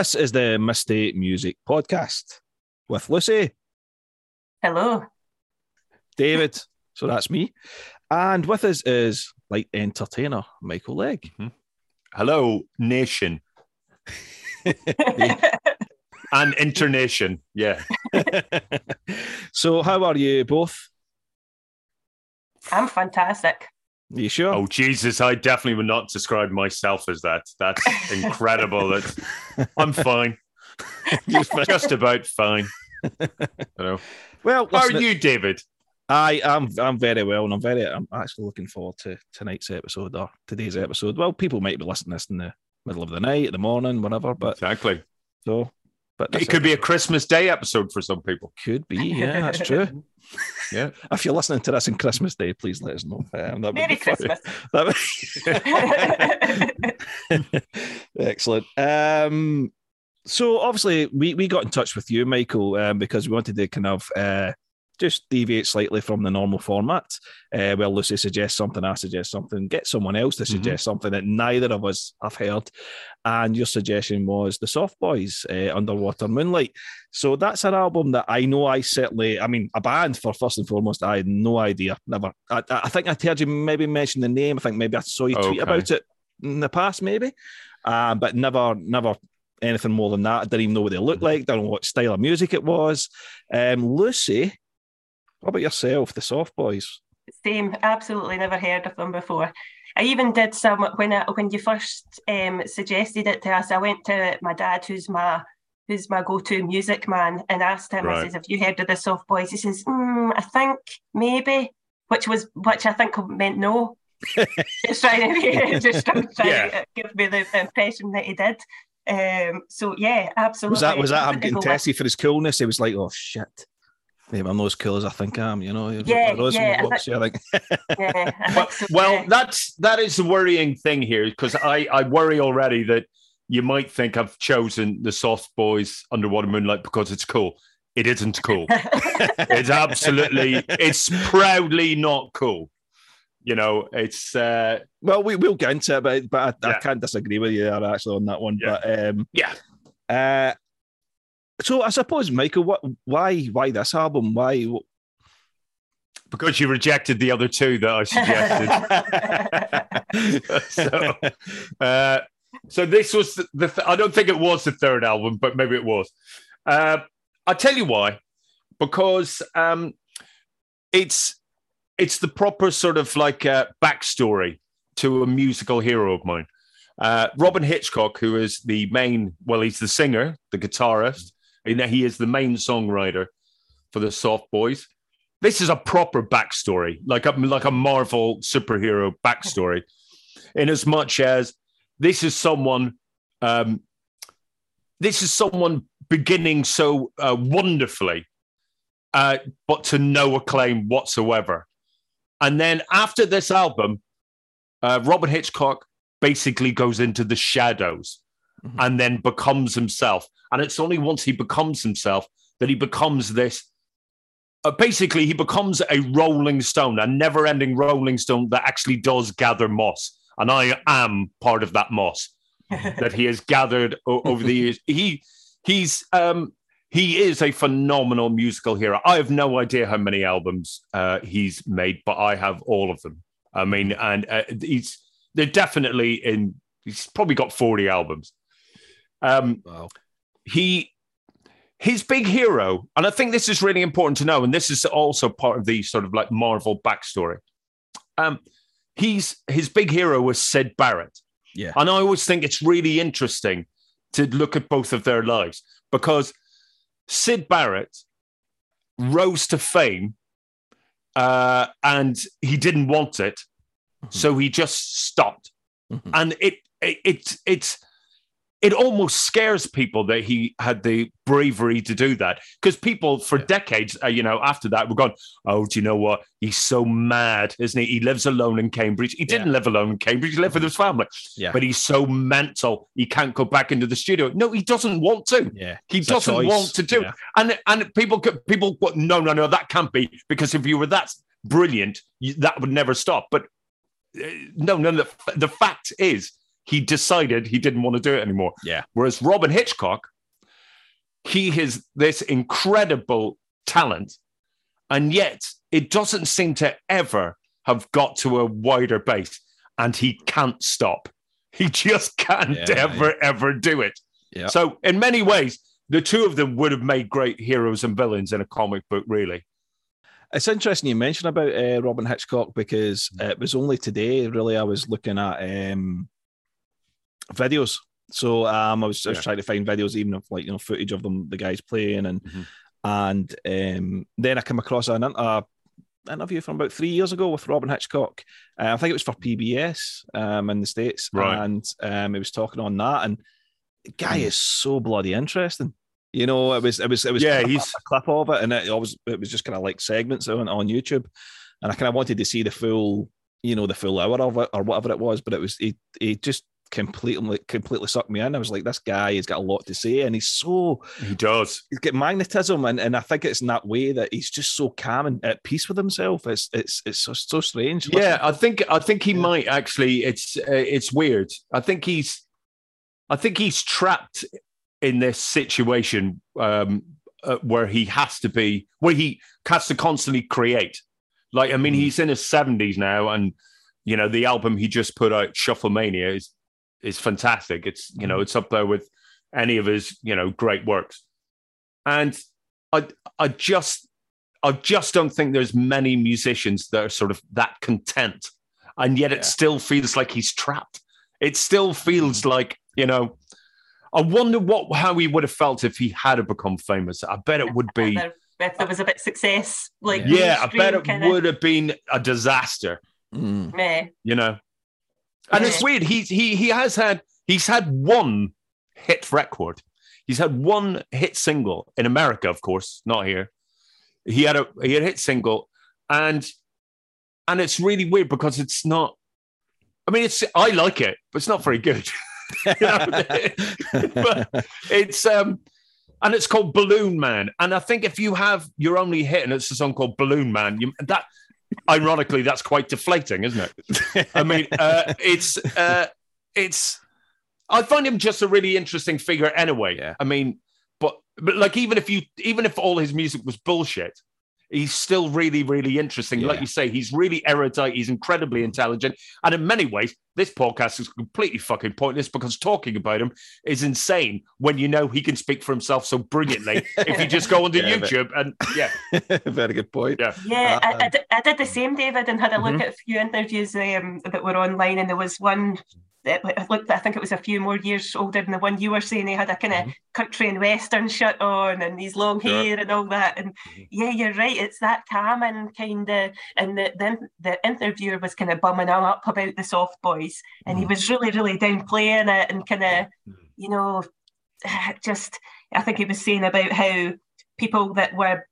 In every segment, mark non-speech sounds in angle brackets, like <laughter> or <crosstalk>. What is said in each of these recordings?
This is the Misty Music Podcast with Lucy, Hello. David, <laughs> so that's me, and with us is like entertainer Michael Legge. Mm-hmm. Hello, nation <laughs> and internation. Yeah. <laughs> so, how are you both? I'm fantastic. Are you sure? Oh Jesus, I definitely would not describe myself as that. That's <laughs> incredible. that I'm <laughs> fine. Just about fine. You know. well, How are you, David? I am. I'm very well, and I'm very. I'm actually looking forward to tonight's episode or today's episode. Well, people might be listening to this in the middle of the night, the morning, whatever. But Exactly. so, but It could be a Christmas Day episode for some people. could be. Yeah, that's true. <laughs> Yeah. If you're listening to this on Christmas Day, please let us know. Um, that would Merry be. Christmas. <laughs> That would- <laughs> Excellent. Um, so obviously we, we got in touch with you, Michael, um, because we wanted to kind of uh, just deviate slightly from the normal format. Uh, well, Lucy suggests something, I suggest something, get someone else to suggest something that neither of us have heard. And your suggestion was the Soft Boys, uh, Underwater Moonlight. So that's an album that I know I certainly, I mean, a band for first and foremost, I had no idea. Never. I, I think I heard you maybe mention the name. I think maybe I saw you tweet Okay. about it in the past, maybe. Um, but never, never anything more than that. I didn't even know what they looked like, didn't know what style of music it was. Um, Lucy, what about yourself, the Soft Boys? Same. Absolutely never heard of them before. I even did some when I, when you first um, suggested it to us. I went to my dad, who's my who's my go-to music man, and asked him. I says, "Have you heard of the Soft Boys?" He says, mm, "I think maybe," which was which I think meant no. <laughs> just trying to <laughs> just trying Yeah. to give me the impression that he did. Um, so yeah, absolutely. Was that was that him Definitely getting go with- tested for his coolness? He was like, "Oh shit, maybe I'm not as cool as I think I am." You know? Yeah, Those yeah, I looks, <laughs> yeah, I think. Yeah, I Well, think so, well, yeah. that's that is the worrying thing here because I I worry already that you might think I've chosen the Soft Boys Underwater Moonlight because it's cool. It isn't cool. <laughs> it's absolutely it's proudly not cool. You know, it's uh Well, we we'll get into it, but but I, I can't disagree with you there actually on that one. Yeah. But um, yeah. uh, so I suppose, Michael, what why why this album? Why? because you rejected the other two that I suggested. <laughs> so, uh, so this was the, th- I don't think it was the third album, but maybe it was. Uh, I'll tell you why. Because um, it's it's the proper sort of like uh, backstory to a musical hero of mine. Uh, Robyn Hitchcock, who is the main, well, he's the singer, the guitarist, and he is the main songwriter for the Soft Boys. This is a proper backstory, like a like a Marvel superhero backstory, in as much as this is someone, um, this is someone beginning so uh, wonderfully, uh, but to no acclaim whatsoever, and then after this album, uh, Robert Hitchcock basically goes into the shadows, Mhm. and then becomes himself, and it's only once he becomes himself that he becomes this uh, basically he becomes a rolling stone, a never-ending rolling stone that actually does gather moss, and I am part of that moss <laughs> that he has gathered o- over the years. He he's um he is a phenomenal musical hero. I have no idea how many albums uh, he's made, but I have all of them. I mean, and uh, he's they're definitely in. He's probably got forty albums. Um, Wow. he his big hero, and I think this is really important to know, and this is also part of the sort of like Marvel backstory. Um, he's his big hero was Syd Barrett, Yeah. and I always think it's really interesting to look at both of their lives because Syd Barrett rose to fame, uh, and he didn't want it, Mhm. so he just stopped Mhm. and it it it it's it almost scares people that he had the bravery to do that because people for Yeah. decades, uh, you know, after that were gone. "Oh, do you know what? He's so mad, isn't he? He lives alone in Cambridge. He didn't live alone in Cambridge. He lived with his family, Yeah. but he's so mental. He can't go back into the studio. No, he doesn't want to. yeah. He It's doesn't want to do Yeah. it. And and people could- people go, no no no that can't be because if you were that brilliant, you, that would never stop. But uh, no no the, the fact is he decided he didn't want to do it anymore. Yeah. Whereas Robyn Hitchcock, he has this incredible talent, and yet it doesn't seem to ever have got to a wider base, and he can't stop. <laughs> He just can't Yeah, ever, ever do it. Yeah. So, in many ways, the two of them would have made great heroes and villains in a comic book, really. It's interesting you mention about uh, Robyn Hitchcock because Mm. it was only today, really, I was looking at um, videos. So um, I was just Yeah. trying to find videos, even of like you know footage of them, the guys playing, and Mhm. and um, then I came across an uh, interview from about three years ago with Robyn Hitchcock. Uh, I think it was for PBS um, in the states, Right. and um, he was talking on that, and the guy Mm. is so bloody interesting. You know, it was it was it was Yeah, he's- a clip of it, and it always it was just kind of like segments on on YouTube, and I kind of wanted to see the full, you know, the full hour of it or whatever it was, but it was he he just completely completely sucked me in. I was like, this guy has got a lot to say, and he's so He does. he's got magnetism, and, and I think it's in that way that he's just so calm and at peace with himself. It's it's it's so, so strange. Yeah, I think I think he might actually. It's uh, it's weird. I think he's, I think he's trapped in this situation um, uh, where he has to be, where he has to constantly create. Like, I mean, Mm. he's in his seventies now, and you know, the album he just put out, Shufflemania, is is fantastic. It's you know, it's up there with any of his you know great works, and I I just I just don't think there's many musicians that are sort of that content, and yet it Yeah. still feels like he's trapped. It still feels like you know. I wonder what how he would have felt if he had become famous. I bet it would be. <laughs> If there was a bit of success, like Yeah, I bet it kinda- would have been a disaster. Mm. Meh. You know, and it's weird. He he he has had he's had one hit record. He's had one hit single in America, of course, not here. He had a he had a hit single, and and it's really weird because it's not. I mean, it's I like it, but it's not very good. <laughs> <laughs> But it's um and it's called Balloon Man. And I think if you have your only hit and it's a song called Balloon Man, you, that ironically that's quite deflating, isn't it? I mean, uh, <laughs> it's uh, it's. I find him just a really interesting figure anyway. Yeah. I mean, but but like even if you even if all his music was bullshit, he's still really really interesting. Like you say, he's really erudite. He's incredibly intelligent, and in many ways, this podcast is completely fucking pointless because talking about him is insane when you know he can speak for himself so brilliantly. <laughs> if you just go onto Yeah, but- YouTube and yeah, <laughs> Very good point. Yeah. Yeah, I, I, did, I did the same, David, and had a look Mhm. at a few interviews um, that were online, and there was one that I looked. I think it was a few more years older than the one you were saying. He had a kind of Mhm. country and western shirt on, and his long Sure. hair and all that. And Mhm. yeah, you're right. It's that calming kind of. And the, then the interviewer was kind of bumming him up about the soft boys, and he Mhm. was really, really downplaying it and kind of, you know, <sighs> just. I think he was saying about how people that were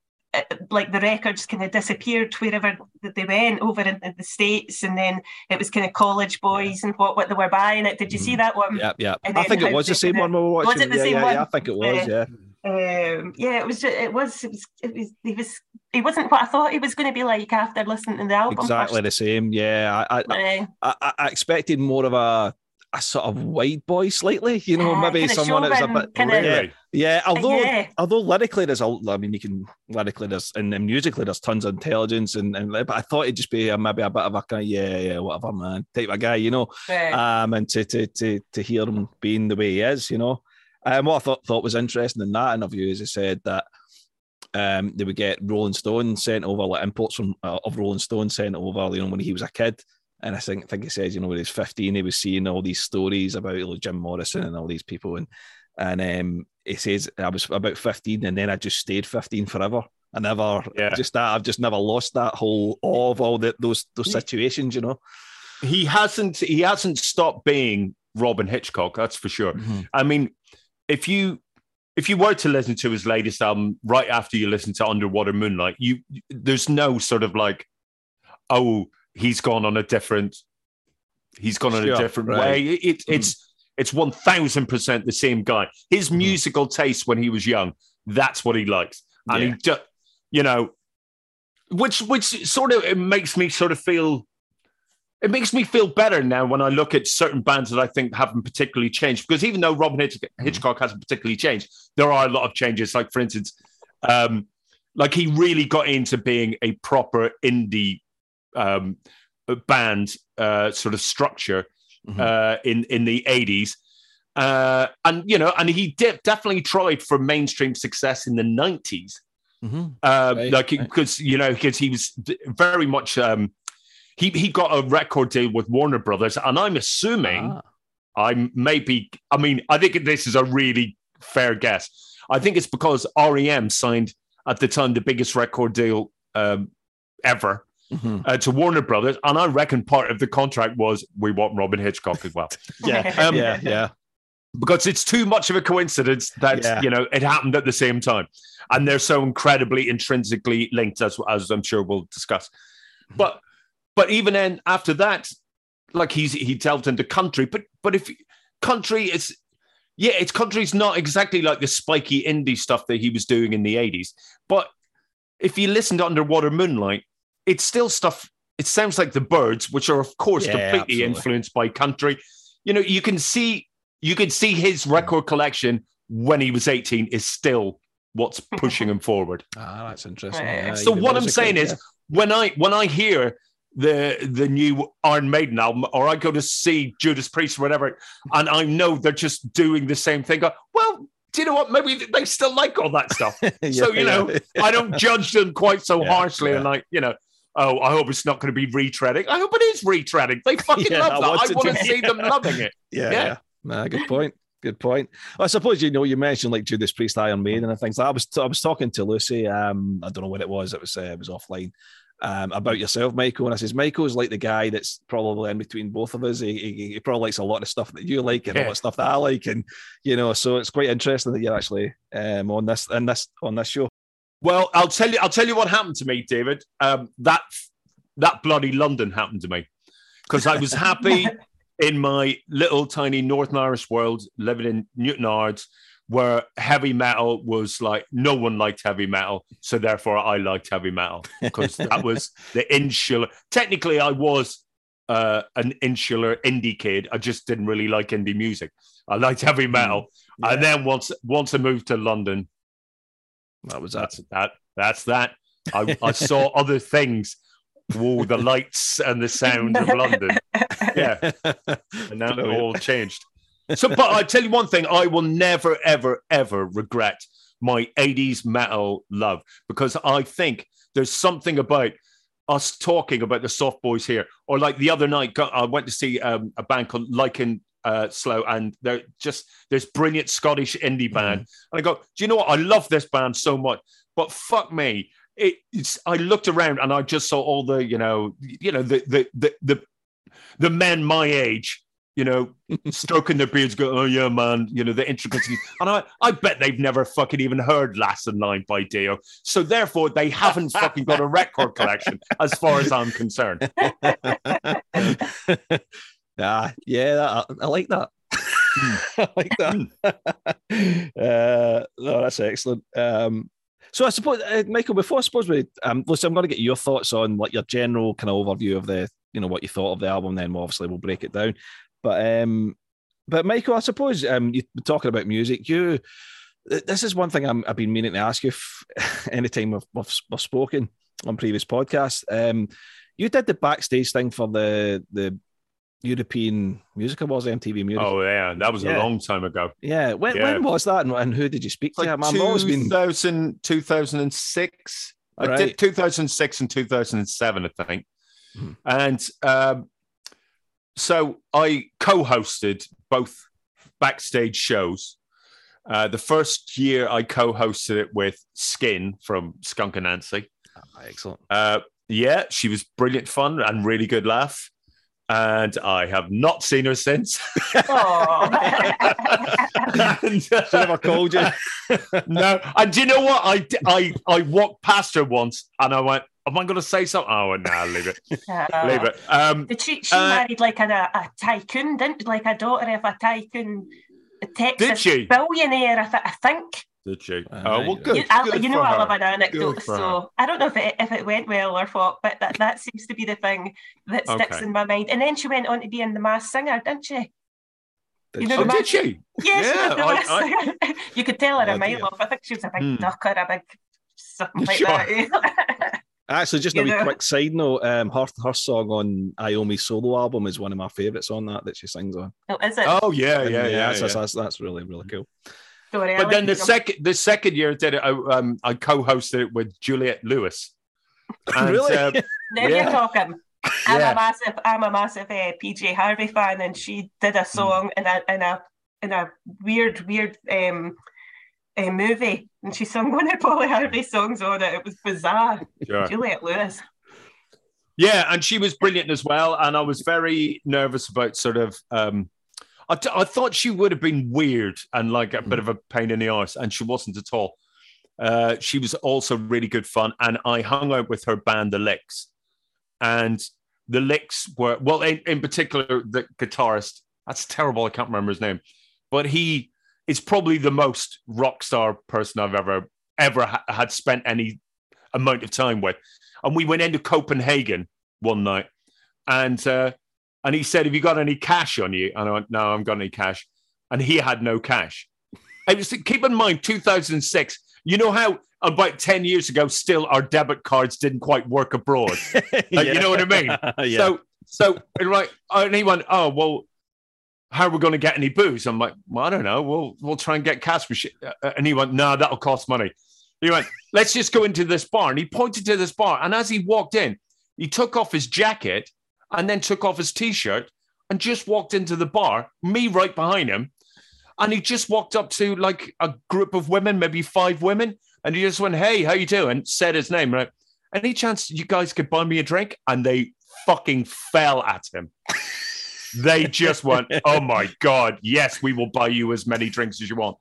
like the records kind of disappeared wherever they went over in, in the states, and then it was kind of college boys and what what they were buying it. Did you see that one? Yeah, yeah. I think it was the same one we were Was watching. it the yeah, same yeah, one? yeah, I think it was. Yeah. Yeah. Um, yeah, it was. Just, it was. It was. It was. He was. He wasn't what I thought he was going to be like after listening to the album. Exactly the same. Yeah, I, I. Uh, I, I- I expected more of a a sort of white boy, slightly. You know, Yeah, maybe kinda someone that's a bit. kinda- yeah, really. Yeah. Although, yeah. although lyrically, there's a. I mean, you can lyrically there's and, then musically there's tons of intelligence and and but I thought it'd just be a, maybe a bit of a kind of yeah yeah whatever man type of guy, you know. Uh, Um, and to to to to hear him being the way he is, you know. Um, what I thought thought was interesting in that interview is he said that um, they would get Rolling Stone sent over, like imports from uh, of Rolling Stone sent over, you know, when he was a kid. And I think I think he says, you know, when he was 15, he was seeing all these stories about like, Jim Morrison and all these people. And and um, he says I was about 15 and then I just stayed 15 forever. I never Yeah. just that I've just never lost that whole awe of all the, those those situations, you know. he hasn't he hasn't stopped being Robyn Hitchcock. That's for sure. Mm-hmm. I mean, if you if you were to listen to his latest album right after you listen to Underwater Moonlight, you there's no sort of like, oh, he's gone on a different, he's gone on Sure, a different right. way. It, it- it's mm. It's one thousand percent the same guy. His musical taste when he was young, that's what he likes, and Yeah. he just, you know, which which sort of it makes me sort of feel it makes me feel better now when I look at certain bands that I think haven't particularly changed. Because even though Robyn Hitch- Hitchcock hasn't particularly changed, there are a lot of changes. Like for instance, um, like he really got into being a proper indie um, band uh, sort of structure Mhm. uh, in in the eighties. Uh, and you know, and he de- definitely tried for mainstream success in the nineties Mhm. uh, Right, like right. because you know because he was very much um, he he got a record deal with Warner Brothers, and I'm assuming Ah. I'm maybe I mean I think this is a really fair guess. I think it's because REM signed at the time the biggest record deal um, ever Mhm. uh, to Warner Brothers, and I reckon part of the contract was we want Robyn Hitchcock as well <laughs> Yeah, <laughs> Um, yeah, yeah. because it's too much of a coincidence that Yeah. you know it happened at the same time, and they're so incredibly intrinsically linked, as as I'm sure we'll discuss. But but even then, after that, like he's he delved into country, but but if country is yeah, it's country's not exactly like the spiky indie stuff that he was doing in the '80s, but if you listen to Underwater Moonlight, it's still stuff. It sounds like the Byrds, which are of course Yeah, completely absolutely. influenced by country. You know, you can see you can see his record collection when he was 18 is still what's <laughs> pushing him forward. Ah, that's interesting. Yeah, So what I'm musically, saying is, yeah. when I when I hear the the new Iron Maiden album, or I go to see Judas Priest or whatever, and I know they're just doing the same thing. I, well, do you know what? Maybe they still like all that stuff. <laughs> So, you know, I don't judge them quite so <laughs> Yeah, harshly, and like you know. Oh, I hope it's not going to be retreading. I hope it is retreading. They fucking <laughs> Yeah, love that. want I want to see them <laughs> loving it. yeah, Yeah. yeah. Nah, good point. Good point. I suppose you know you mentioned like Judas Priest, Iron Maiden, and things like. I was I was talking to Lucy. Um, I don't know what it was. It was uh, it was offline. Um, about yourself, Michael, and I says Michael's like the guy that's probably in between both of us. He, he, he probably likes a lot of stuff that you like and a lot of stuff that I like, and you know, so it's quite interesting that you're actually um on this in this on this show. Well, I'll tell you. I'll tell you what happened to me, David. Um, that that bloody London happened to me because I was happy <laughs> in my little tiny Northern Irish world, living in Newtownards, where heavy metal was like no one liked heavy metal, so therefore I liked heavy metal because <laughs> that was the insular. Technically, I was uh, an insular indie kid. I just didn't really like indie music. I liked heavy metal, and then once once I moved to London, that was that. that's that. That's that. I, I saw <laughs> other things. Whoa, the lights and the sound of London. Yeah, <laughs> and now it all changed. So, but I tell you one thing: I will never, ever, ever regret my '80s metal love because I think there's something about us talking about the soft boys here, or like the other night, I went to see um, a band called Lycan uh, Slow, and they're just this brilliant Scottish indie band. And I go, do you know what? I love this band so much, but fuck me. It, it's, I looked around and I just saw all the, you know, you know, the the the the, the men my age, you know, <laughs> stroking their beards, go, oh yeah, man, you know, the intricacies. And I, I bet they've never fucking even heard Last in Line by Dio. So therefore, they haven't fucking got a record collection, as far as I'm concerned. <laughs> <laughs> Ah, yeah, that, I, I like that. Hmm. <laughs> I like that. <laughs> uh, no, that's excellent. Um, so I suppose, uh, Michael, before I suppose we, um, listen, I'm going to get your thoughts on like your general kind of overview of the, you know, what you thought of the album. Then obviously we'll break it down. But, um, but Michael, I suppose um, you were talking about music. You, this is one thing I'm, I've been meaning to ask you. If, <laughs> anytime we've, we've, we've spoken on previous podcasts, um, you did the backstage thing for the the European Music Awards, MTV Music. Oh yeah, that was Yeah. a long time ago. yeah. When, yeah. when was that, and, and who did you speak It's to? like I'm always been 2000, 2006. I did 2006 and 2007, I think. Mhm. And um, so I co hosted both backstage shows. Uh, the first year I co hosted it with Skin from Skunk Anansie. excellent. Uh, yeah, she was brilliant fun and really good laugh. And I have not seen her since. Oh. <laughs> And, Should have I called you? <laughs> no, and do you know what? I I I walked past her once, and I went, "Am I going to say something?" Oh, no, leave it, leave it. Um, Did she, she Uh, married like a, a tycoon, didn't like a daughter of a tycoon, a Texas she? billionaire, I, th- I think. Did she? Uh, oh well, you- good. you, I, good you know I her. love an anecdote, Good for so I don't know if it if it went well or what, but that, that seems to be the thing that sticks Okay. in my mind. And then she went on to be in the Masked Singer, didn't she? Did You know Oh, did she? Yes, she Yeah, did the I- I- <laughs> you could tell her Oh, a mile off. I think she was a big Hmm. duck or a big something like Sure. that. <laughs> Actually, just a You wee know. quick side note: um, her her song on Iommi's solo album is one of my favourites on that that she sings on. oh, is it? Oh yeah, And, yeah, yeah. that's, yeah. that's, that's, that's really really cool. Sorry, I But then the them. second the second year I did it, I, um, I co-hosted it with Juliette Lewis. <laughs> And, Really? uh, <laughs> Now Yeah. you're talking. I'm Yeah. a massive, I'm a massive uh, PJ Harvey fan, and she did a song in a in a in a weird, weird um, uh, movie, and she sung one of Polly Harvey's songs on it. It was bizarre. sure. Juliette Lewis. Yeah, and she was brilliant as well. And I was very nervous about sort of. Um, I, t- I thought she would have been weird and like a bit of a pain in the arse, and she wasn't at all. Uh, she was also really good fun, and I hung out with her band, The Licks, and the Licks were well, in, in particular, the guitarist. That's terrible. I can't remember his name, but he is probably the most rock star person I've ever ever ha- had spent any amount of time with. And we went into Copenhagen one night, and uh, and he said, "Have you got any cash on you?" And I went, "No, I haven't got any cash." And he had no cash. I was keep in mind, 2006. You know how about 10 years ago, still our debit cards didn't quite work abroad. Like, <laughs> you know what I mean? <laughs> yeah. So, so and right, and he went, "Oh well, how are we going to get any booze?" I'm like, "Well, I don't know. We'll we'll try and get cash machine." Uh, And he went, "No, that'll cost money." He went, "Let's just go into this bar." And he pointed to this bar, and as he walked in, he took off his jacket and then took off his t-shirt and just walked into the bar. Me right behind him, and he just walked up to like a group of women, maybe five women, and he just went, "Hey, how you doing?" Said his name, right? Any chance you guys could buy me a drink? And they fucking fell at him. <laughs> They just went, "Oh my god, yes, we will buy you as many drinks as you want."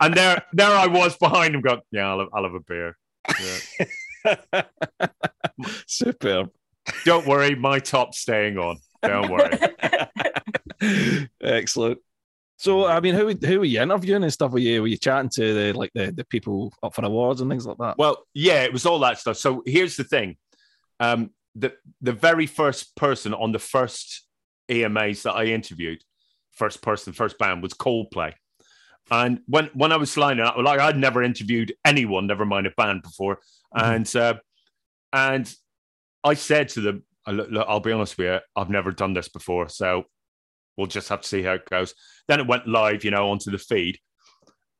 And there, there I was behind him, going, "Yeah, I'll have, I'll have a beer." Yeah. <laughs> Superb. Don't worry, my top's staying on. Don't worry. <laughs> Excellent. So, I mean, who who were you interviewing and stuff? Were you were you chatting to the like the, the people up for awards and things like that? Well, yeah, it was all that stuff. So here's the thing: um, the the very first person on the first EMAs that I interviewed, first person, first band was Coldplay. And when when I was lining up, like I'd never interviewed anyone, never mind a band before, Mhm. and uh, and I said to them, "I- "Look, look, I'll be honest with you, I've never done this before, so we'll just have to see how it goes." Then it went live, you know, onto the feed,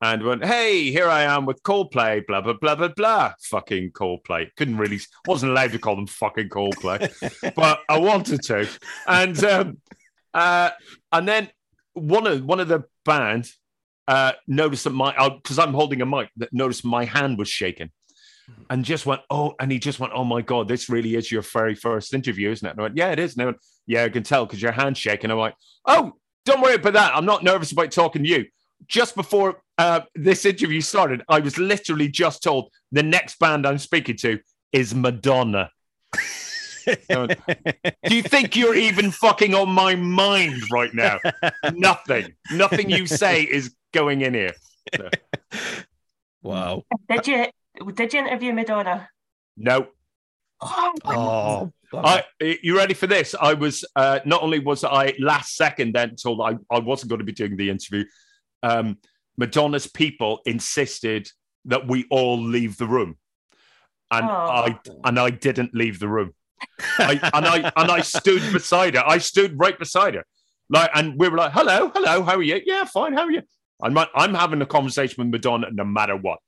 and went, "Hey, here I am with Coldplay, blah blah blah blah blah." Fucking Coldplay. Couldn't really, wasn't allowed to call them fucking Coldplay, <laughs> but I wanted to, and um, uh, and then one of one of the band uh, noticed that my because I'm holding a mic, that noticed my hand was shaking. And just went, oh, and he just went, oh my God, this really is your very first interview, isn't it? And I went, yeah, it is. And I went, yeah, I can tell because your hand's shaking. I'm like, oh, don't worry about that. I'm not nervous about talking to you. Just before uh, this interview started, I was literally just told the next band I'm speaking to is Madonna. Do you think you're even fucking on my mind right now? Nothing. Nothing you say is going in here. <laughs> wow. Did you did you interview Madonna? No. Oh, I, you ready for this? I was uh, not only was I last second then told I, I wasn't going to be doing the interview. Um, Madonna's people insisted that we all leave the room, and Oh. I and I didn't leave the room. I, and I and I stood beside her. I stood right beside her, like, and we were like, "Hello, hello, how are you? Yeah, fine. How are you?" I'm I'm having a conversation with Madonna no matter what.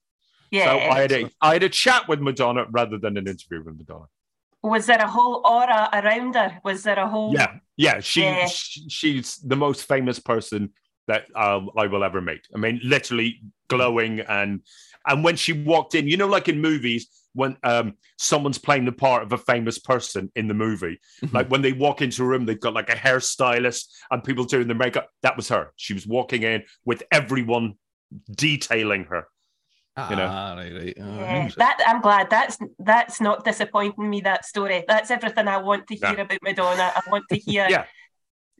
Yeah. So I had a I had a chat with Madonna rather than an interview with Madonna. was there a whole aura around her? Was there a whole Yeah, yeah. She, Yeah. she she's the most famous person that um, I will ever meet. I mean, literally glowing and and when she walked in, you know, like in movies when um someone's playing the part of a famous person in the movie, like when they walk into a room, they've got like a hairstylist and people doing their makeup. That was her. She was walking in with everyone detailing her. You know. Ah, right, right. Oh, Yeah, that I'm glad. That's that's not disappointing me. That story. That's everything I want to hear Yeah. about Madonna. I want to hear. Yeah.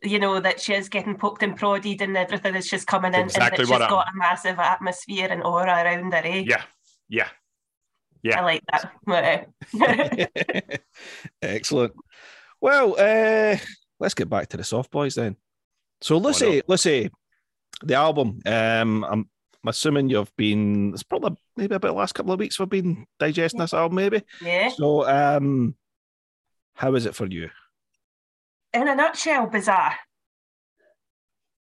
you know that she is getting poked and prodded and everything is just coming in Exactly and that what she's I'm- got a massive atmosphere and aura around her eh? Yeah, yeah. yeah. I like that <laughs> <laughs> Excellent. Well, uh, let's get back to the soft boys then. So, Lucy, Lucy, the album. Um, I'm, I'm assuming you've been. It's probably maybe about the last couple of weeks we've been digesting this album, maybe. yeah So, um, how is it for you? in a nutshell bizarre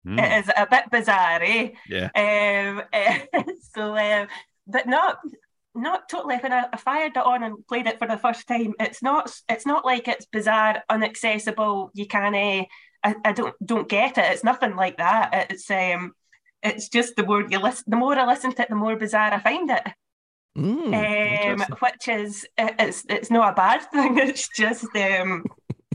Mm. it is a bit bizarre eh Yeah. Um, eh, <laughs> so, um, but not not totally. When I, I fired it on and played it for the first time, it's not it's not like it's bizarre, inaccessible. You can't. Uh, I, I don't don't get it. It's nothing like that. It's um, it's just the more you listen, the more I listen to it, the more bizarre I find it. Mm, um, which is it- it's it's not a bad thing. <laughs> It's just um,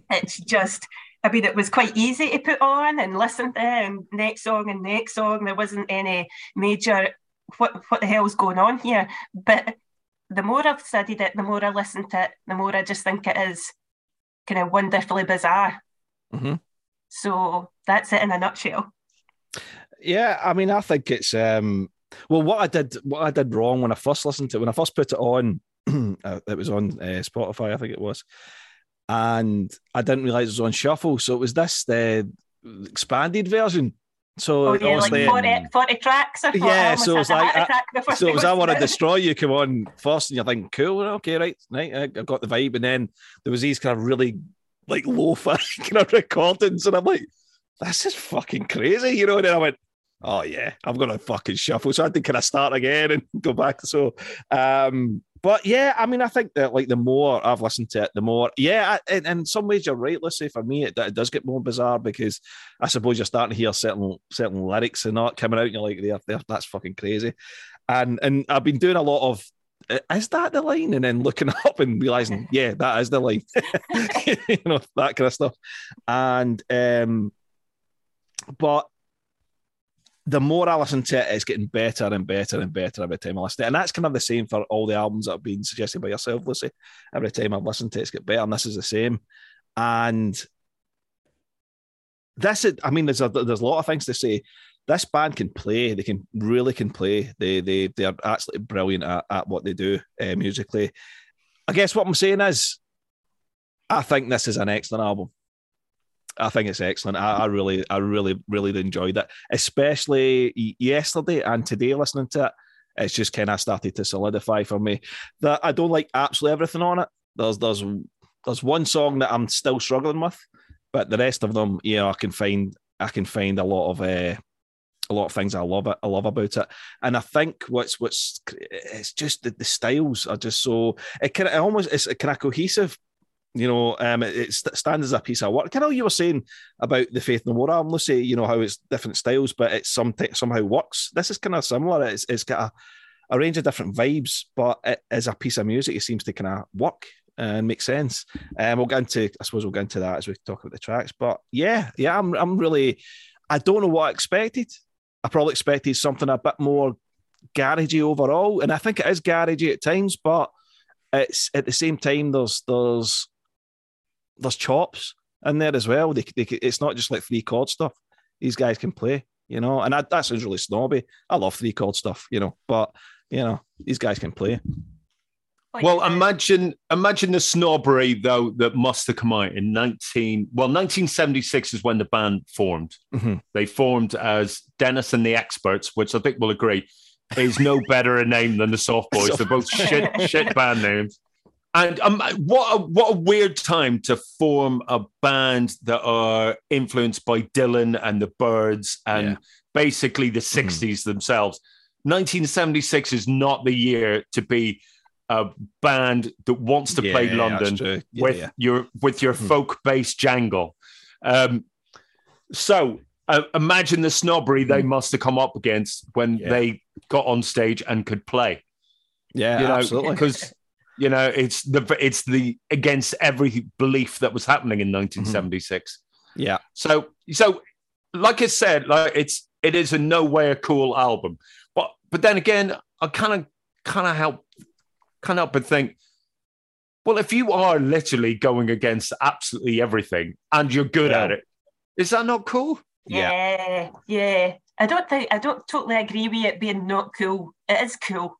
it's just. I mean, it was quite easy to put on and listen to, and next song and next song. There wasn't any major what what the hell's going on here. But the more I've studied it, the more I listen to it, the more I just think it is kind of wonderfully bizarre. Mhm. So that's it in a nutshell. Yeah, I mean, I think it's um well what I did what I did wrong when I first listened to it, when I first put it on, <clears throat> uh, it was on uh, Spotify, I think it was, and I didn't realize it was on shuffle. So it was this the expanded version. So Oh yeah, like 40, 40 tracks. I Yeah, I so it's a like, heart attack the first so it was I want to destroy you come on first, and you're thinking, cool, okay, right, right, I I got the vibe, and then there was these kind of really like lo-fi <laughs> kind of recordings, and I'm like, this is fucking crazy, you know. And then I went, oh yeah, I'm gonna fucking shuffle. So I think, can I start again and <laughs> go back. So, um, but yeah, I mean, I think that like the more I've listened to it, the more, yeah, I, in, in some ways you're right. Let's say for me, it, it does get more bizarre because I suppose you're starting to hear certain certain lyrics and not coming out, and you're like, they're, they're, that's fucking crazy. And and I've been doing a lot of. "Uh, Is that the line? And then looking <laughs> up and realizing, <laughs> yeah, that is the line. you know, that kind of stuff. And um, but the more I listen to it, it's getting better and better and better every time I listen to it. And that's kind of the same for all the albums that have been suggested by yourself, Lucy. Every time I've listened to it, it's get better. And this is the same. And this is, I mean, there's a there's a lot of things to say. This band can play. They can really can play. They they they are absolutely brilliant at, at what they do uh, musically. I guess what I'm saying is, I think this is an excellent album. I think it's excellent. I, I really, I really, really enjoyed it, especially yesterday and today. Listening to it, it's just kind of started to solidify for me that I don't like absolutely everything on it. There's, there's, there's one song that I'm still struggling with, but the rest of them, yeah, I can find, I can find a lot of, uh, a lot of things I love it. I love about it, and I think what's what's it's just the, the styles are just so it can it almost it's kind of cohesive you know, um, it, it stands as a piece of work. Kind of you were saying about the Faith No More album, Lucy, you know, how it's different styles, but it some somehow works. This is kind of similar. It's, it's got a, a range of different vibes, but it, as a piece of music, it seems to kind of work and make sense. And um, we'll get into, I suppose we'll get into that as we talk about the tracks. But yeah, yeah, I'm, I'm really, I don't know what I expected. I probably expected something a bit more garagey overall, and I think it is garagey at times, but it's at the same time there's there's there's chops in there as well. They, they, it's not just like three chord stuff. These guys can play, you know, and I, that sounds really snobby. I love three chord stuff, you know, but you know, these guys can play. Well, imagine imagine the snobbery though that must have come out in nineteen. Well, nineteen seventy six is when the band formed. Mm-hmm. They formed as Dennis and the Experts, which I think we'll agree is no better a name than the Soft Boys. They're both <laughs> shit shit band names. And um, what a, what a weird time to form a band that are influenced by Dylan and the Byrds and Yeah. basically the 60s themselves. 1976 is not the year to be a band that wants to play London. Yeah, with yeah. your with your Mhm. folk based jangle. Um, so uh, imagine the snobbery they must have come up against when. Yeah. they got on stage and could play Yeah, you know, absolutely. because you know it's the it's the against every belief that was happening in mm-hmm. 1976. Yeah. So so like I said, like it's it is in no way a cool album, but but then again, I kind of kind of help kind of help and think. Well, if you are literally going against absolutely everything and you're good at it, Is that not cool? Yeah. Yeah, yeah. I don't think I don't totally agree with it being not cool. It is cool.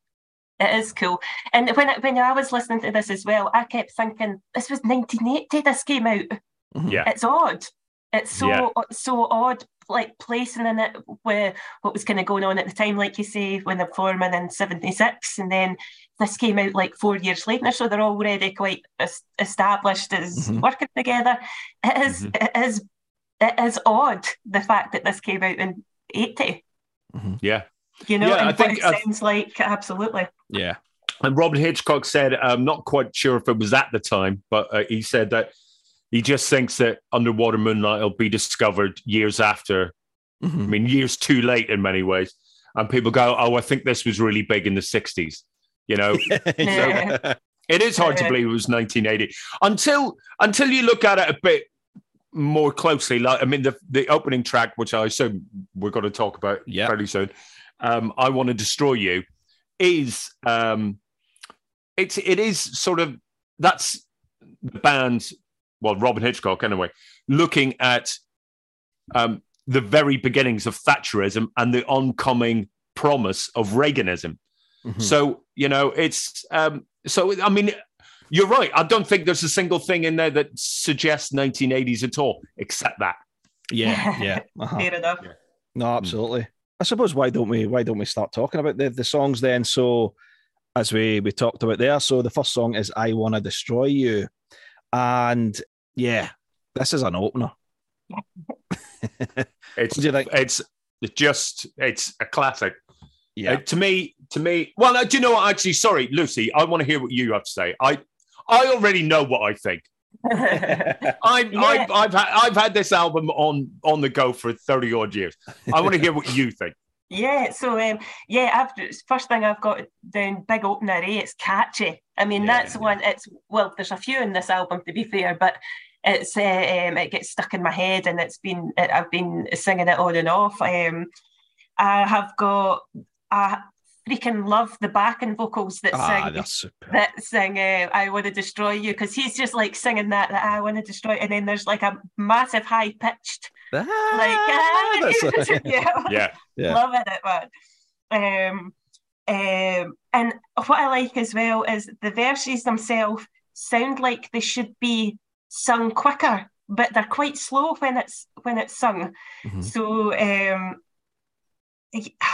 It is cool. And when I, when I was listening to this as well, I kept thinking this was 1980. This came out. Mhm. Yeah. It's odd. It's so Yeah. so odd, like placing in it where what was kind of going on at the time, like you say, when they're forming in '76, and then this came out like four years later, so they're already quite established as Mhm. working together. It is- Mhm. it is it is odd the fact that this came out in '80. Yeah. You know, Yeah, and I what think- it I- sounds like absolutely. Yeah. And Robert Hitchcock said, I'm not quite sure if it was at the time, but uh, he said that he just thinks that Underwater Moonlight will be discovered years after. I Mhm. mean, years too late in many ways. And people go, oh, I think this was really big in the 60s. You know, <laughs> Yeah. it is hard to believe it was 1980 until until you look at it a bit more closely. Like, I mean, the, the opening track, which I assume we're going to talk about Yeah. fairly soon, um, I Want to Destroy You, is um, it's it is sort of that's the band, well, Robyn Hitchcock anyway, looking at um, the very beginnings of Thatcherism and the oncoming promise of Reaganism. Mhm. So you know, it's um, so. I mean, you're right. I don't think there's a single thing in there that suggests 1980s at all, except that. yeah. Yeah. <laughs> Uh-huh. Fair enough. No, absolutely. I suppose why don't we why don't we start talking about the, the songs then? So as we we talked about there, so the first song is I Wanna Destroy You. And yeah, this is an opener. <laughs> It's do you think? it's it's just it's a classic. Yeah. Uh, to me, to me. Well, uh, do you know what? Actually, sorry, Lucy. I want to hear what you have to say. I I already know what I think. <laughs> I've, Yeah. I've, I've, had, I've had this album on on the go for 30 odd years. I want to hear what you think. Yeah, so um, yeah, I've first thing I've got down big opener. Eh? It's catchy. I mean, Yeah, that's one. It's well, there's a few in this album to be fair, but it's uh, um, it gets stuck in my head, and it's been it, I've been singing it on and off. Um, I have got I freaking love the backing vocals that ah, sing that's super. that sing uh, I want to destroy you because he's just like singing that that I want to destroy and then there's like a massive high pitched like <laughs> Ah, <laughs> yeah Yeah. Yeah. loving it man um um and what I like as well is the verses themselves sound like they should be sung quicker but they're quite slow when it's when it's sung Mhm. so um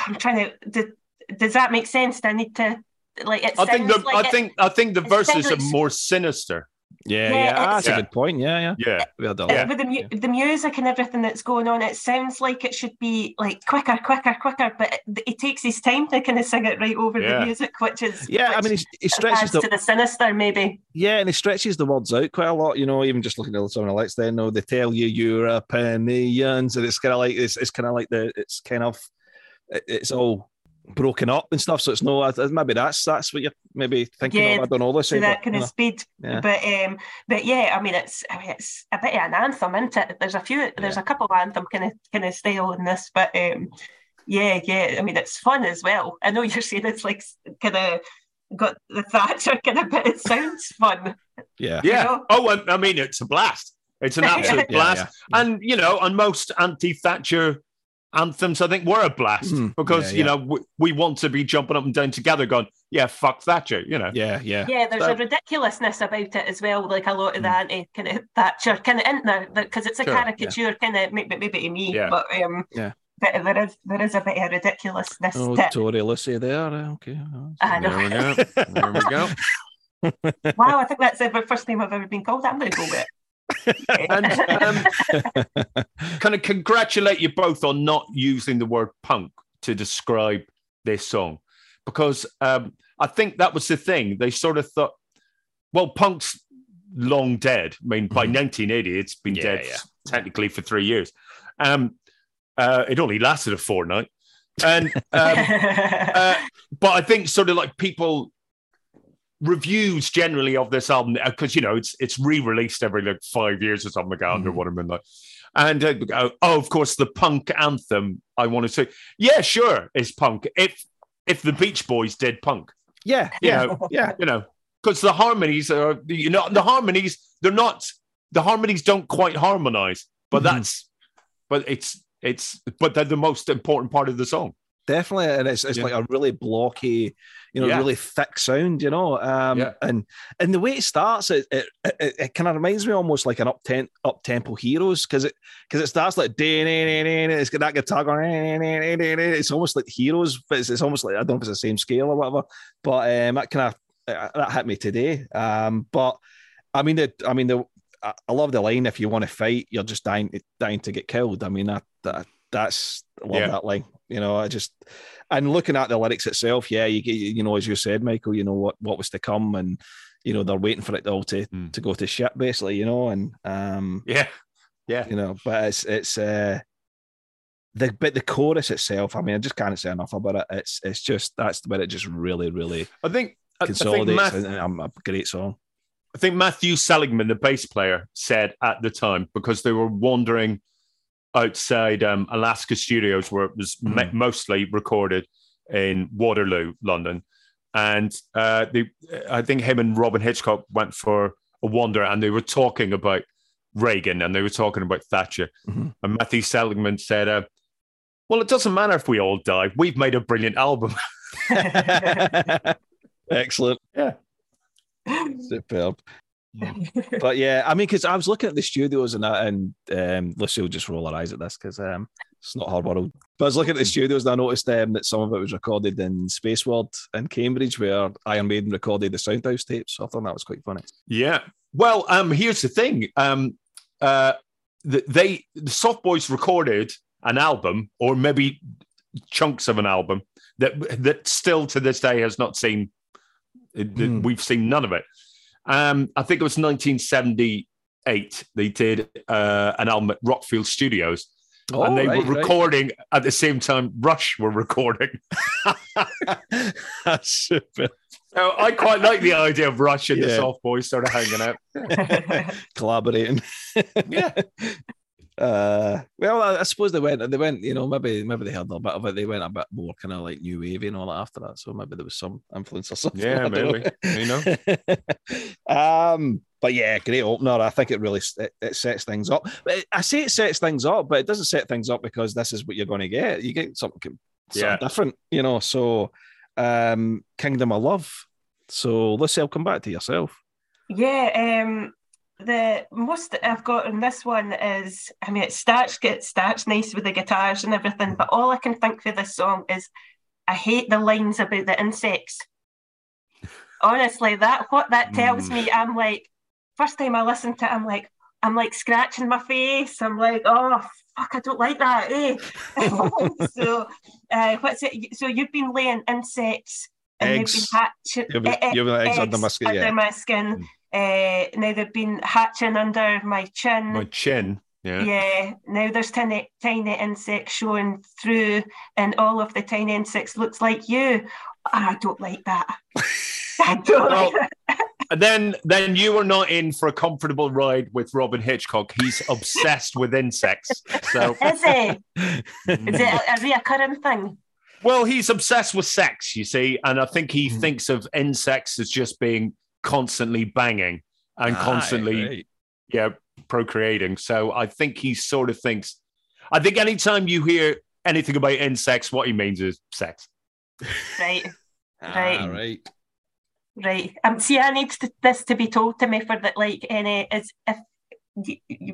I'm trying to did, does that make sense do I need to like it I think the like I it- think I think the verses sounds are more sinister. Yeah, Yeah, yeah, ah, that's it's- a good point. Yeah, yeah. Yeah. We had a with the, mu- the music and everything that's going on, it sounds like it should be like quicker, quicker, quicker, but it, it takes his time to kind of sing it right over Yeah. the music, which is Yeah, I mean, he, he stretches the to the sinister, maybe. yeah, and he stretches the words out quite a lot. You know, even just looking at some of the lights, there, no, they tell you you're a pennions, and it's kind of like it's, it's kind of like the it's kind of it's all broken up and stuff. So it's no, maybe that's that's what you're maybe thinking Yeah, of. I don't know this. To that kind of speed, yeah. but um, but yeah, I mean, it's I mean, it's a bit of an anthem, isn't it? There's a few, there's a couple of anthem kind of kind of style in this, but um, yeah, yeah. I mean, it's fun as well. I know you're saying it's like kind of got the Thatcher <laughs> kind of, but it sounds fun. yeah, Yeah. know? Oh, I, I mean, it's a blast. It's an <laughs> absolute Yeah, blast. yeah. And you know, and most anti-Thatcher anthems, I think, were a blast Mhm. because Yeah, you yeah. know we, we want to be jumping up and down together, going, "Yeah, fuck Thatcher," you know. yeah, yeah. Yeah, there's So- a ridiculousness about it as well. Like a lot of the Mm. anti kind of Thatcher kind of in there because it's a Sure, yeah. caricature kind of maybe maybe to me, Yeah. but um, Yeah. but there is there is a bit of ridiculousness Oh, to it. Tory Lucy there. uh, Okay. I know. There we go. There we go. <laughs> wow, I think that's the first name I've ever been called. I'm going to go with it. And <laughs> um, kind of congratulate you both on not using the word punk to describe this song because um, I think that was the thing. They sort of thought, well, punk's long dead. I mean, by Mhm. 1980, it's been Yeah, dead yeah. technically for three years. Um, uh, it only lasted a fortnight. And um, <laughs> uh, but I think sort of like people reviews generally of this album because you know it's it's re-released every like five years or something like under Mhm. what like. And uh, oh, of course, the punk anthem. I want to say, yeah, sure, is punk. If if the Beach Boys did punk, yeah, you yeah, know, yeah. you know, because the harmonies are, you know, the harmonies they're not the harmonies don't quite harmonize, but Mhm. that's but it's it's but they're the most important part of the song. Definitely, and it's it's Yeah. like a really blocky, you know, Yeah. really thick sound, you know. Um, Yeah. and and the way it starts, it it, it, it kind of reminds me almost like an up temp up tempo heroes because it because it starts like it's got that guitar going. It's almost like heroes, but it's, it's almost like I don't know if it's the same scale or whatever. But um, that kind of that hit me today. Um, but I mean, the I mean the I I love the line. If you want to fight, you're just dying dying to get killed. I mean that that that's I love Yeah. that line. You know, I just and looking at the lyrics itself, yeah, you get you know as you said, Michael, you know what what was to come, and you know they're waiting for it all to Mm. to go to shit, basically. You know, and um, Yeah, yeah, you know, but it's it's uh the but the chorus itself. I mean, I just can't say enough about it. It's it's just that's where it just really really I think I, I think, consolidates Math, and, and a great song. I think Matthew Seligman, the bass player, said at the time because they were wandering outside um, Alaska Studios, where it was ma- Mhm. mostly recorded in Waterloo, London, and uh, they, I think him and Robyn Hitchcock went for a wander, and they were talking about Reagan and they were talking about Thatcher, Mhm. and Matthew Seligman said, uh, "Well, it doesn't matter if we all die. We've made a brilliant album." <laughs> Excellent. Yeah. Superb. <laughs> But yeah, I mean, because I was looking at the studios and that, and um, Lucy will just roll her eyes at this because um, it's not her world. But I was looking at the studios and I noticed um, that some of it was recorded in Spaceward in Cambridge, where Iron Maiden recorded the Soundhouse tapes. So I thought that was quite funny. Yeah. Well, um, here's the thing. Um, uh, they the Soft Boys recorded an album, or maybe chunks of an album that that still to this day has not seen. Hmm. We've seen none of it. Um, I think it was 1978. They did uh, an album at Rockfield Studios, and they Oh, right, were right. recording at the same time Rush were recording. <laughs> <laughs> That's super. So I quite like the idea of Rush and the Soft Boys sort of hanging out. <laughs> collaborating. Yeah. Uh, well, I, I suppose they went. They went. You know, maybe maybe they heard a bit of it. They went a bit more kind of like new wavy and all that after that. So maybe there was some influence or something. Yeah, <laughs> I don't maybe. You know. know. <laughs> um, but yeah, great opener. I think it really it, it sets things up. But it- I say it sets things up, but it doesn't set things up because this is what you're going to get. You get something, something Yeah. different. You know. So, um, Kingdom of Love. So let's say I'll come back to yourself. Yeah, um, the most that I've got on this one is, I mean, it starts it starts nice with the guitars and everything, but all I can think for this song is, I hate the lines about the insects. Honestly, that what that tells Mm. me, I'm like, first time I listened to it, I'm like, I'm like scratching my face. I'm like, oh fuck, I don't like that. Eh? <laughs> so, uh, what's it? So you've been laying insects and Eggs. they've been hatching. You've been- you've been eggs under my skin, under yeah. my skin. Uh, now they've been hatching under my chin. My chin. Yeah. yeah. Now there's tiny, tiny insects showing through, and all of the tiny insects looks like you. I don't like that. <laughs> I don't Well, like that. Then then you are not in for a comfortable ride with Robyn Hitchcock. He's obsessed with insects. So <laughs> Is it? Is it a, <laughs> a reoccurring thing? well, he's obsessed with sex, you see, and I think he Mhm. thinks of insects as just being constantly banging and constantly yeah procreating. So I think he sort of thinks I think anytime you hear anything about insects, what he means is sex. Right, <laughs> Ah, Right. right. right. Um, see, I need to, this to be told to me for that, like, any is if.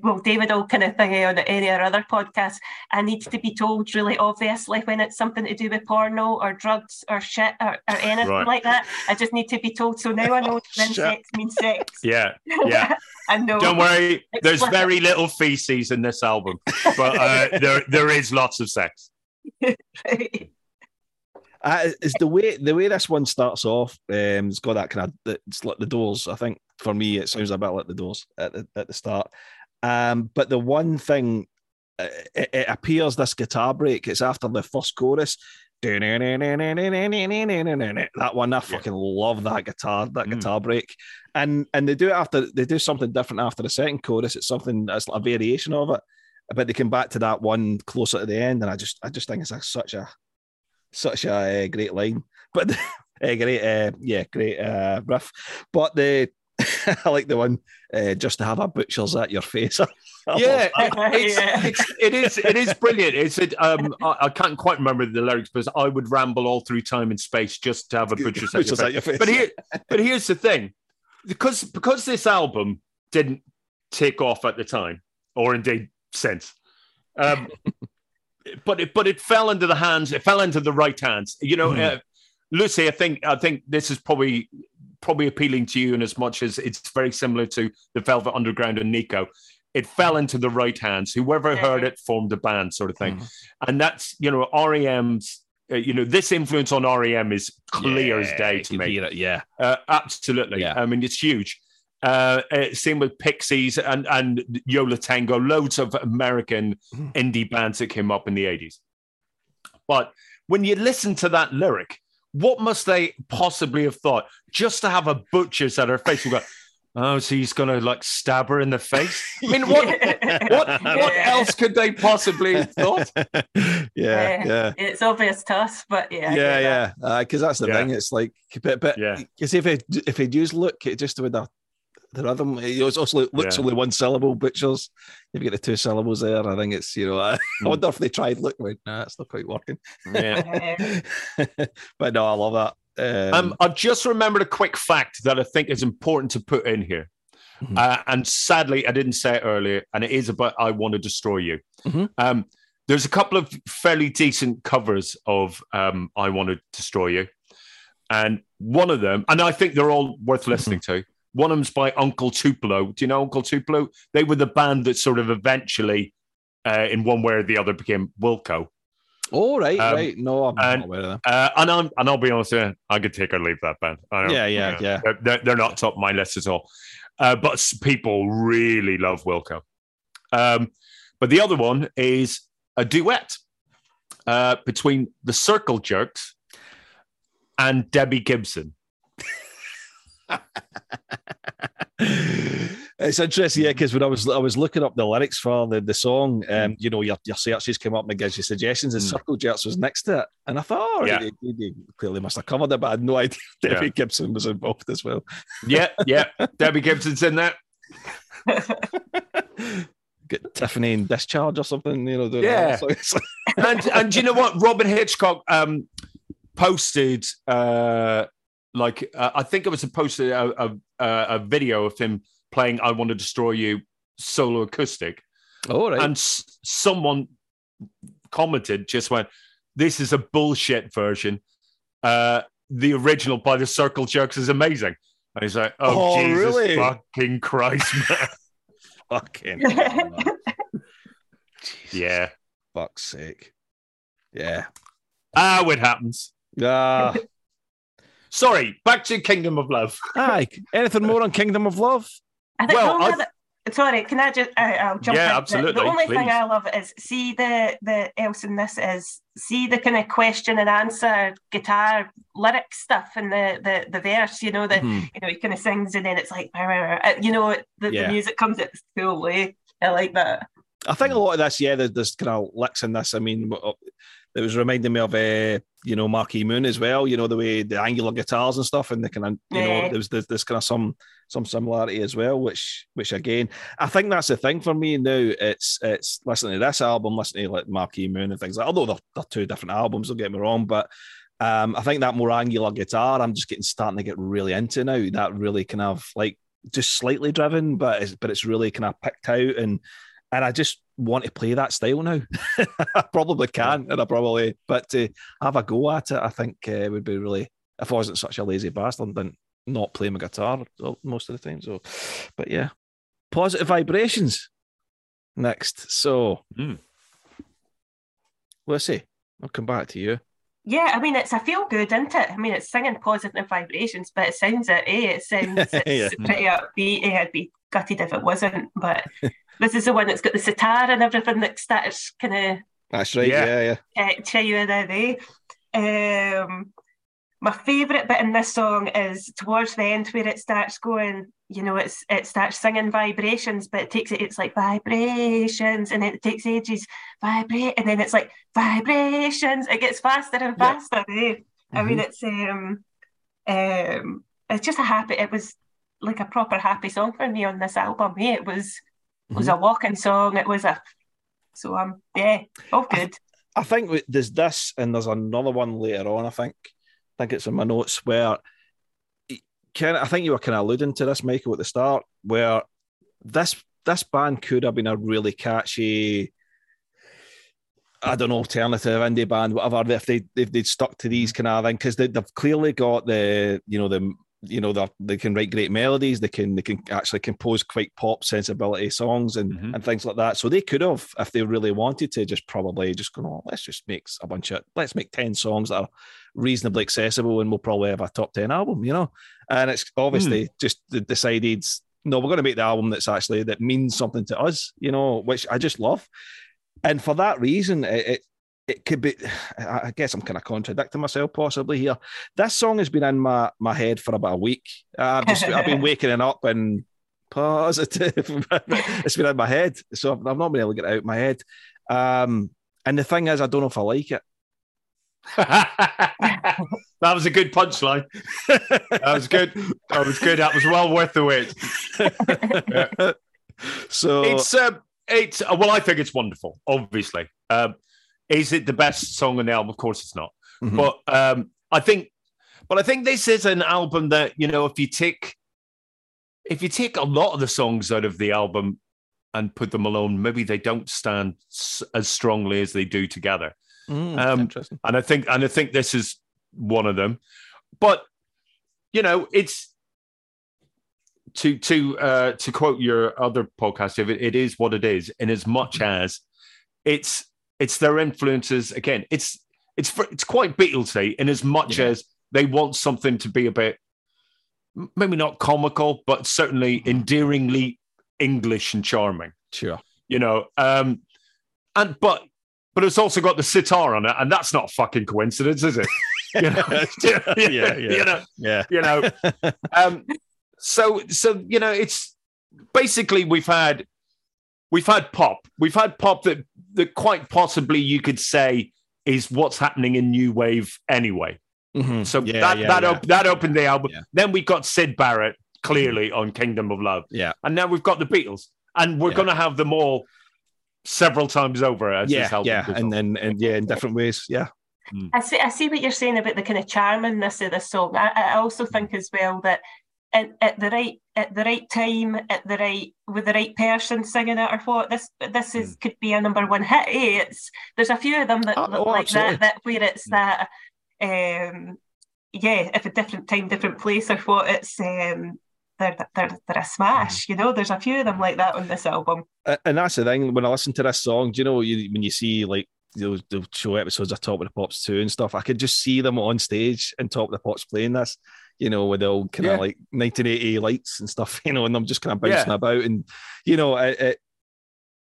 Well, David will kind of thing on any or other podcast. I need to be told really obviously when it's something to do with porno or drugs or shit or, or anything Right. like that. I just need to be told. So now I know <laughs> Shit. insects mean sex. Yeah, yeah. <laughs> I know. Don't worry, there's very little feces in this album, but uh, <laughs> there there is lots of sex. Uh, it's the way the way this one starts off. Um, it's got that kind of it's like the doors. I think for me, it sounds a bit like the doors at the, at the start. Um, but the one thing, uh, it, it appears this guitar break. It's after the first chorus. That one, I fucking love that guitar, that Mm. guitar break, and and they do it after they do something different after the second chorus. It's something that's like a variation of it, but they come back to that one closer to the end, and I just I just think it's a, such a such a uh, great line, but a <laughs> great, uh, yeah, great uh, riff. But the <laughs> I like the one uh, just to have a butcher's at your face. <laughs> yeah, it, it's, it's, it is it is brilliant. It's it, um I, I can't quite remember the lyrics, but I would ramble all through time and space just to have a butcher's at your face. at your face. But here, but here's the thing, because because this album didn't take off at the time, or indeed since, um, but it but it fell into the hands. It fell into the right hands. You know, Mhm. uh, Lucy. I think I think this is probably probably appealing to you in as much as it's very similar to the Velvet Underground and Nico. It fell into the right hands. Whoever heard it formed a band, sort of thing. Mhm. And that's you know REM's. Uh, you know this influence on REM is clear as day to me. hear yeah. Uh, absolutely. Yeah. I mean, it's huge. Uh, uh, same with Pixies and and Yo La Tengo, loads of American Mhm. indie bands that came up in the eighties. But when you listen to that lyric, what must they possibly have thought? Just to have a butcher's at her face, we go, <laughs> oh, so he's gonna like stab her in the face. <laughs> I mean, what what what Yeah. else could they possibly have thought? <laughs> yeah, yeah. It's obvious to us, but yeah. I Yeah, get yeah, because that's the Yeah. thing. It's like, but, but Yeah. because if it if it use look, it just with the the rhythm, it also looks Yeah. only one syllable. Butchers, If you've got the two syllables there. I think it's you know. <laughs> I, Mm. wonder if they tried look. Went, nah, it's not quite working. Yeah. <laughs> but no, I love that. Um, Um, I've just remembered a quick fact that I think is important to put in here. Mhm. Uh, and sadly, I didn't say it earlier, and it is about I Want to Destroy You. Mhm. Um, there's a couple of fairly decent covers of um, I Want to Destroy You. And one of them, and I think they're all worth listening to. One of them's by Uncle Tupelo. Do you know Uncle Tupelo? They were the band that sort of eventually, uh, in one way or the other, became Wilco. oh right, um, right. No, I'm and- not aware of that. Uh, and I'm and I'll be honest, you, I could take or leave that band. I don't- Yeah, yeah, yeah. They're, they're, they're not top of my list at all. Uh, but people really love Wilco. Um, but the other one is a duet uh, between the Circle Jerks and Debbie Gibson. <laughs> it's interesting, yeah, because when I was I was looking up the lyrics for the, the song, um, you know, your, your searches came up and it gives you suggestions, and Mm. Circle Jerks was next to it, and I thought, oh, Yeah. they, they- they clearly must have covered it, but I had no <laughs> idea Debbie Yeah. Gibson was involved as well. Yeah, yeah. <laughs> Debbie Gibson's in that. Get Tiffany in discharge or something, you know. doing Yeah. that. So it's like- and and do you know what Robyn Hitchcock um posted uh like uh, I think it was supposed to a, a a video of him playing I Want to Destroy You solo acoustic. Oh right, and s- someone commented just went this is a bullshit version. Uh the original by the Circle Jerks is amazing. And he's like oh, Oh, Jesus really? fucking Christ man. <laughs> <laughs> Fucking <laughs> yeah. fuck's sake, yeah. ah it happens. Ah, sorry back to Kingdom of Love aye. Anything more on Kingdom of Love? I think Well, the only other- Sorry, can I just? I, I'll jump Yeah, in. The- absolutely, The, only please. thing I love is see the the else in this is see the kind of question and answer guitar lyric stuff in the the the verse. You know the Hmm. you know he kind of sings and then it's like "Rah, rah, rah," uh, you know the, Yeah. the music comes at its full way. I like that. I think a lot of this, yeah, there- there's kind of licks in this. I mean, uh, it was reminding me of, uh, you know, Marquee Moon as well. You know, the way the angular guitars and stuff, and the kind of, you know, there was there's, there's kind of some some similarity as well. Which, which again, I think that's the thing for me now. It's it's listening to this album, listening to like Marquee Moon and things like. Although they're, they're two different albums, don't get me wrong, but. Um, I think that more angular guitar, I'm just getting starting to get really into now. That really kind of like just slightly driven, but it's but it's really kind of picked out and and I just want to play that style now. <laughs> I probably can, and I probably, but to have a go at it, I think uh, would be really. If I wasn't such a lazy bastard, then not play my guitar most of the time. So, but yeah, positive vibrations. Next, so Mm. let's see. I'll come back to you. Yeah, I mean it's a feel good, isn't it? I mean it's singing positive vibrations, but it sounds it. Eh? It sounds <laughs> it's Yeah. pretty upbeat. I'd be gutted if it wasn't, but this is the one that's got the sitar and everything that starts kind of That's right. Yeah. Yeah, yeah. uh, cheer you in there. eh? Um, my favourite bit in this song is towards the end where it starts going. You know, it's it starts singing vibrations, but it takes it. It's like vibrations, and then it takes ages. Vibrate, and then it's like vibrations. It gets faster and Yeah. faster. eh? I mean, it's um, um, it's just a happy. It was like a proper happy song for me on this album. Yeah, it was it was mm-hmm. a walking song. It was a so um yeah, all good. I, I think there's this and there's another one later on. I think I think it's in my notes where Ken, I think you were kind of alluding to this, Michael, at the start, where this this band could have been a really catchy, I don't know, alternative indie band, whatever. If they if they'd stuck to these kind of thing, because they, they've clearly got the you know the you know they they can write great melodies they can they can actually compose quite pop sensibility songs and mm-hmm. and things like that so they could have if they really wanted to just probably just go oh, let's just make a bunch of let's make 10 songs that are reasonably accessible and we'll probably have a top 10 album you know and it's obviously mm. just decided no we're going to make the album that's actually that means something to us you know which i just love and for that reason it, it it could be <sighs> i guess i'm kind of contradicting myself possibly here this song has been in my my head for about a week i've just i've been <laughs> waking it up and positive <laughs> it's been in my head so i've not been able to get it out of my head um, and the thing is i don't know if i like it <laughs> that was a good punchline. that was good. That was good. That was well worth the wait. yeah. So it's um, it's well, I think it's wonderful. Obviously, um, is it the best song on the album? Of course, it's not. Mm-hmm. But um, I think, but I think this is an album that you know, if you take, if you take a lot of the songs out of the album and put them alone, maybe they don't stand as strongly as they do together. Mm, um, interesting. And I think, and I think this is one of them. But you know, it's to to uh, to quote your other podcast, if it, it is what it is, in as much mm-hmm. as it's it's their influences again. It's it's it's quite Beatlesy in as much yeah. as they want something to be a bit maybe not comical, but certainly mm-hmm. endearingly English and charming. Sure, you know. Um, and but but it's also got the sitar on it, and that's not a fucking coincidence, is it? <laughs> <laughs> you know, yeah, yeah, you know, yeah, you know. <laughs> Um, so so you know, it's basically we've had we've had pop, we've had pop that that quite possibly you could say is what's happening in new wave anyway. Mm-hmm. So yeah, that yeah, that, yeah. Op- that opened the album. Then we got Syd Barrett clearly on Kingdom of Love. Yeah, and now we've got the Beatles, and we're going to have them all several times over. As yeah, yeah, and then and yeah, in different ways. Yeah. Mm. I see. I see what you're saying about the kind of charmingness of the song. I, I also think as well that at, at the right at the right time, at the right with the right person singing it or what. This this is mm. could be a number one hit. Eh? It's there's a few of them that oh, look oh, like absolutely. that that where it's mm. that um yeah, if a different time, different place or what, it's um they're, they're, they're a smash, mm. you know. There's a few of them like that on this album. And that's the thing. When I listen to this song, do you know you, when you see like they'll, they'll show episodes of Top of the Pops 2 and stuff, I could just see them on stage and Top of the Pops playing this you know, with all kind of yeah. like 1980 lights and stuff, <laughs> you know, and I'm just kind of bouncing yeah. about. And, you know, it, it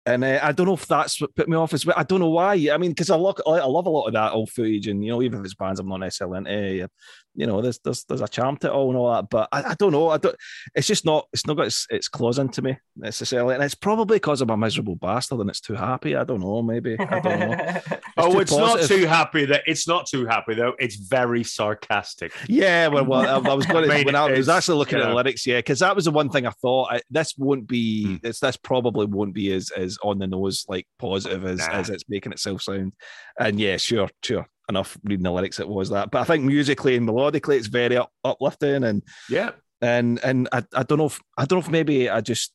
and uh, I don't know if that's what put me off as well. I don't know why. I mean, because I look, I love a lot of that old footage, and you know, even if it's bands I'm not necessarily into, you know, there's there's there's a charm to it all and all that. But I, I don't know. I don't. It's just not. It's not got its, its claws into me necessarily, and it's probably because I'm a miserable bastard and it's too happy. I don't know. Maybe I don't know. <laughs> It's oh, it's positive. not too happy. That it's not too happy though. It's very sarcastic. Yeah. Well, well I, I was going <laughs> to when I was actually looking at the lyrics. Yeah, because that was the one thing I thought. I, this won't be. Hmm. It's this probably won't be as as on the nose like positive as nah. as it's making itself sound. And yeah, sure, sure enough reading the lyrics it was that. But i think musically and melodically it's very up, uplifting and yeah. and and I, I don't know if i don't know if maybe i just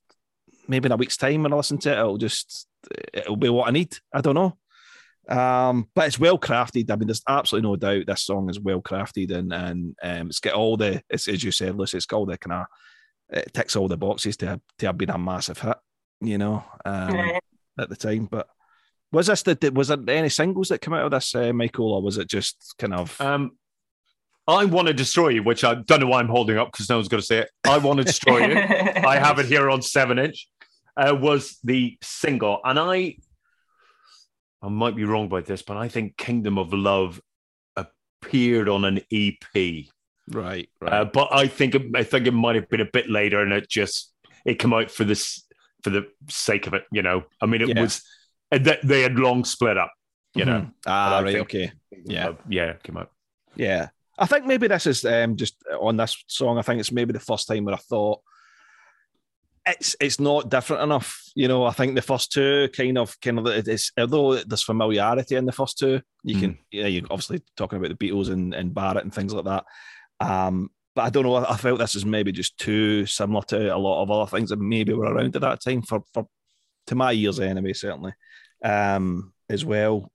maybe in a week's time when i listen to it it'll just it'll be what i need. I don't know. Um, but it's well crafted. I mean, there's absolutely no doubt this song is well crafted and and um, it's got all the it's, as you said, Lucy, it's got all the kind of it ticks all the boxes to have, to have been a massive hit, you know, um, at the time. But was this the was there any singles that come out of this, uh, Michael, or was it just kind of? Um, I want to destroy you, which I don't know why I'm holding up because no one's going to say it. I want to destroy you. <laughs> I have it here on seven inch. Uh, was the single, and I, I might be wrong about this, but I think Kingdom of Love appeared on an EP. Right, right. Uh, but I think it, I think it might have been a bit later, and it just it came out for this for the sake of it. You know, I mean, it yeah. was that they had long split up. You know, mm-hmm. ah, right, okay, yeah, yeah, came out. Yeah, I think maybe this is um, just on this song. I think it's maybe the first time where I thought, it's it's not different enough. You know, I think the first two kind of kind of it's although there's familiarity in the first two, you Mm. can yeah, you're obviously talking about the Beatles and, and Barrett and things like that. Um, but I don't know. I felt this is maybe just too similar to a lot of other things that maybe were around at that time for for to my ears anyway, certainly. Um, as well.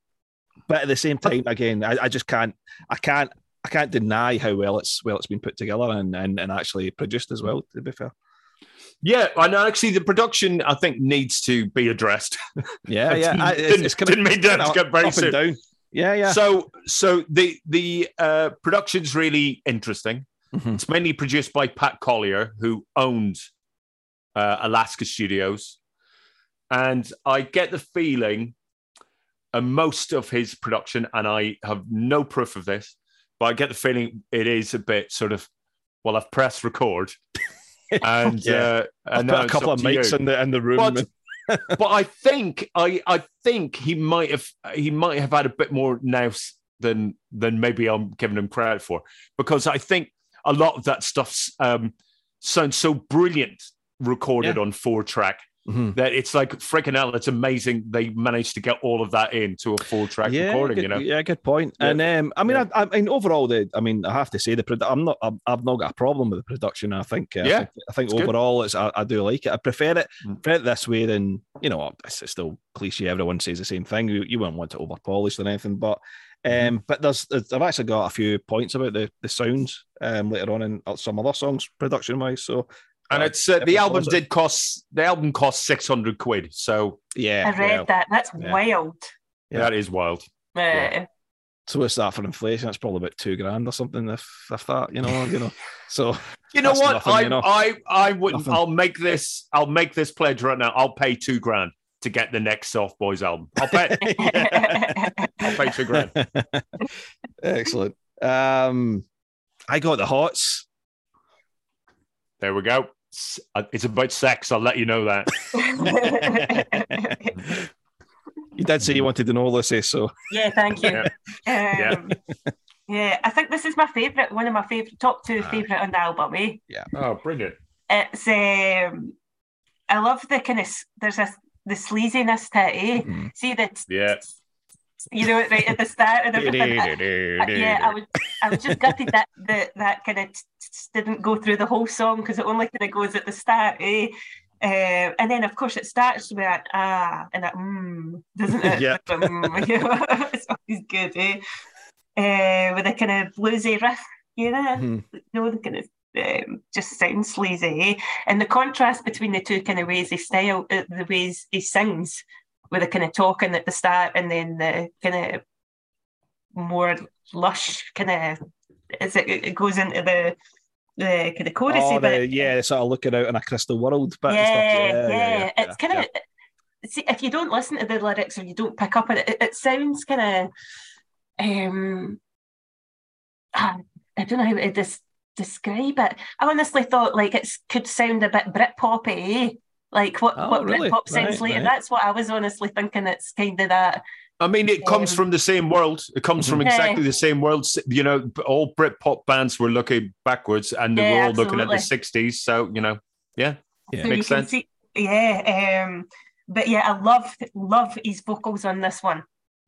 But at the same time, again, I, I just can't I can't I can't deny how well it's well it's been put together and, and, and actually produced as well, to be fair. Yeah, and actually, the production I think needs to be addressed. Yeah, <laughs> yeah. I, Didn't- didn't mean that to get very up soon. and down. Yeah, yeah. So, so the the uh, production's really interesting. Mhm. It's mainly produced by Pat Collier, who owned uh, Alaska Studios, and I get the feeling, uh, most of his production, and I have no proof of this, but I get the feeling it is a bit sort of, well, I've pressed record, <laughs> and Yeah. uh, I've and a couple of mates you. in the in the room. but <laughs> but I think I I think he might have he might have had a bit more nous than than maybe I'm giving him credit for. Because I think a lot of that stuff's um, sounds so brilliant recorded on four track Mhm. that it's like freaking out. It's amazing they managed to get all of that into a full track yeah, recording. good, You know, yeah, good point. Yeah. And um, I mean, Yeah. I, I mean, overall, the I mean, I have to say the produ- I'm not, I've, I've not got a problem with the production. I think, uh, Yeah, I think, I think it's good. overall, it's I, I do like it. I prefer it, Mm. prefer it this way than you know. It's, it's still cliche. Everyone says the same thing. You, you wouldn't want to over polished or anything, but. Um, Mm-hmm. but there's, there's- I've actually got a few points about the the sounds um, later on in some other songs production wise. So and uh, it's uh, the album did cost the album cost six hundred quid. So yeah, I read well, that. That's yeah. wild. Yeah. that is wild. Uh, Yeah. So what's that for inflation? It's probably about two grand or something. If if that, you know, you know. <laughs> So You know what? nothing, I, you know. I I wouldn't. Nothing. I'll make this. I'll make this pledge right now. I'll pay two grand to get the next Soft Boys album. I'll pay. <laughs> <laughs> I'll pay two grand. Excellent. Um, I got the hots. There we go. S- uh, It's about sex. I'll let you know that. <laughs> You did say you wanted to know, Lucy. So yeah, thank you. Yeah. Um, yeah, I think this is my favourite, one of my favourite, top two Ah. favourite on the album. Eh? Yeah. Oh, brilliant! It's um, I love the kind of there's a the sleaziness to it. Eh? Mhm. See that? Yeah. You know, right at the start and everything. <laughs> <laughs> Yeah, I was I was just gutted that <laughs> that that kind of didn't go through the whole song because it only kind of goes at the start, eh? Uh, and then of course it starts with that ah and that mm, doesn't it? Yep. Mm, you know, it's always good, eh? Uh, with a kind of bluesy riff, you know, Mhm. you know, the kind of um, just sounds sleazy, eh? And the contrast between the two kind of ways he style, uh, the ways he sings, with the kind of talking at the start and then the kind of more lush kind of as it, it goes into the the kind of chorusy oh, the, yeah, sort of looking out in a crystal world. But yeah, yeah, It's kind yeah. of see if you don't listen to the lyrics or you don't pick up on it, it, it sounds kind of um ah, I don't know how to describe it. I honestly thought like it could sound a bit Britpop eh? Like what, Oh, what really? Britpop sounds Right, like. right. That's what I was honestly thinking. It's kind of that. I mean, it comes Um, from the same world. It comes from Mhm. exactly the same world. You know, all Britpop bands were looking backwards, and they Yeah, were all looking at the '60s. So you know, yeah, Yeah. So Makes sense. see, yeah. Um, but yeah, I love love his vocals on this one.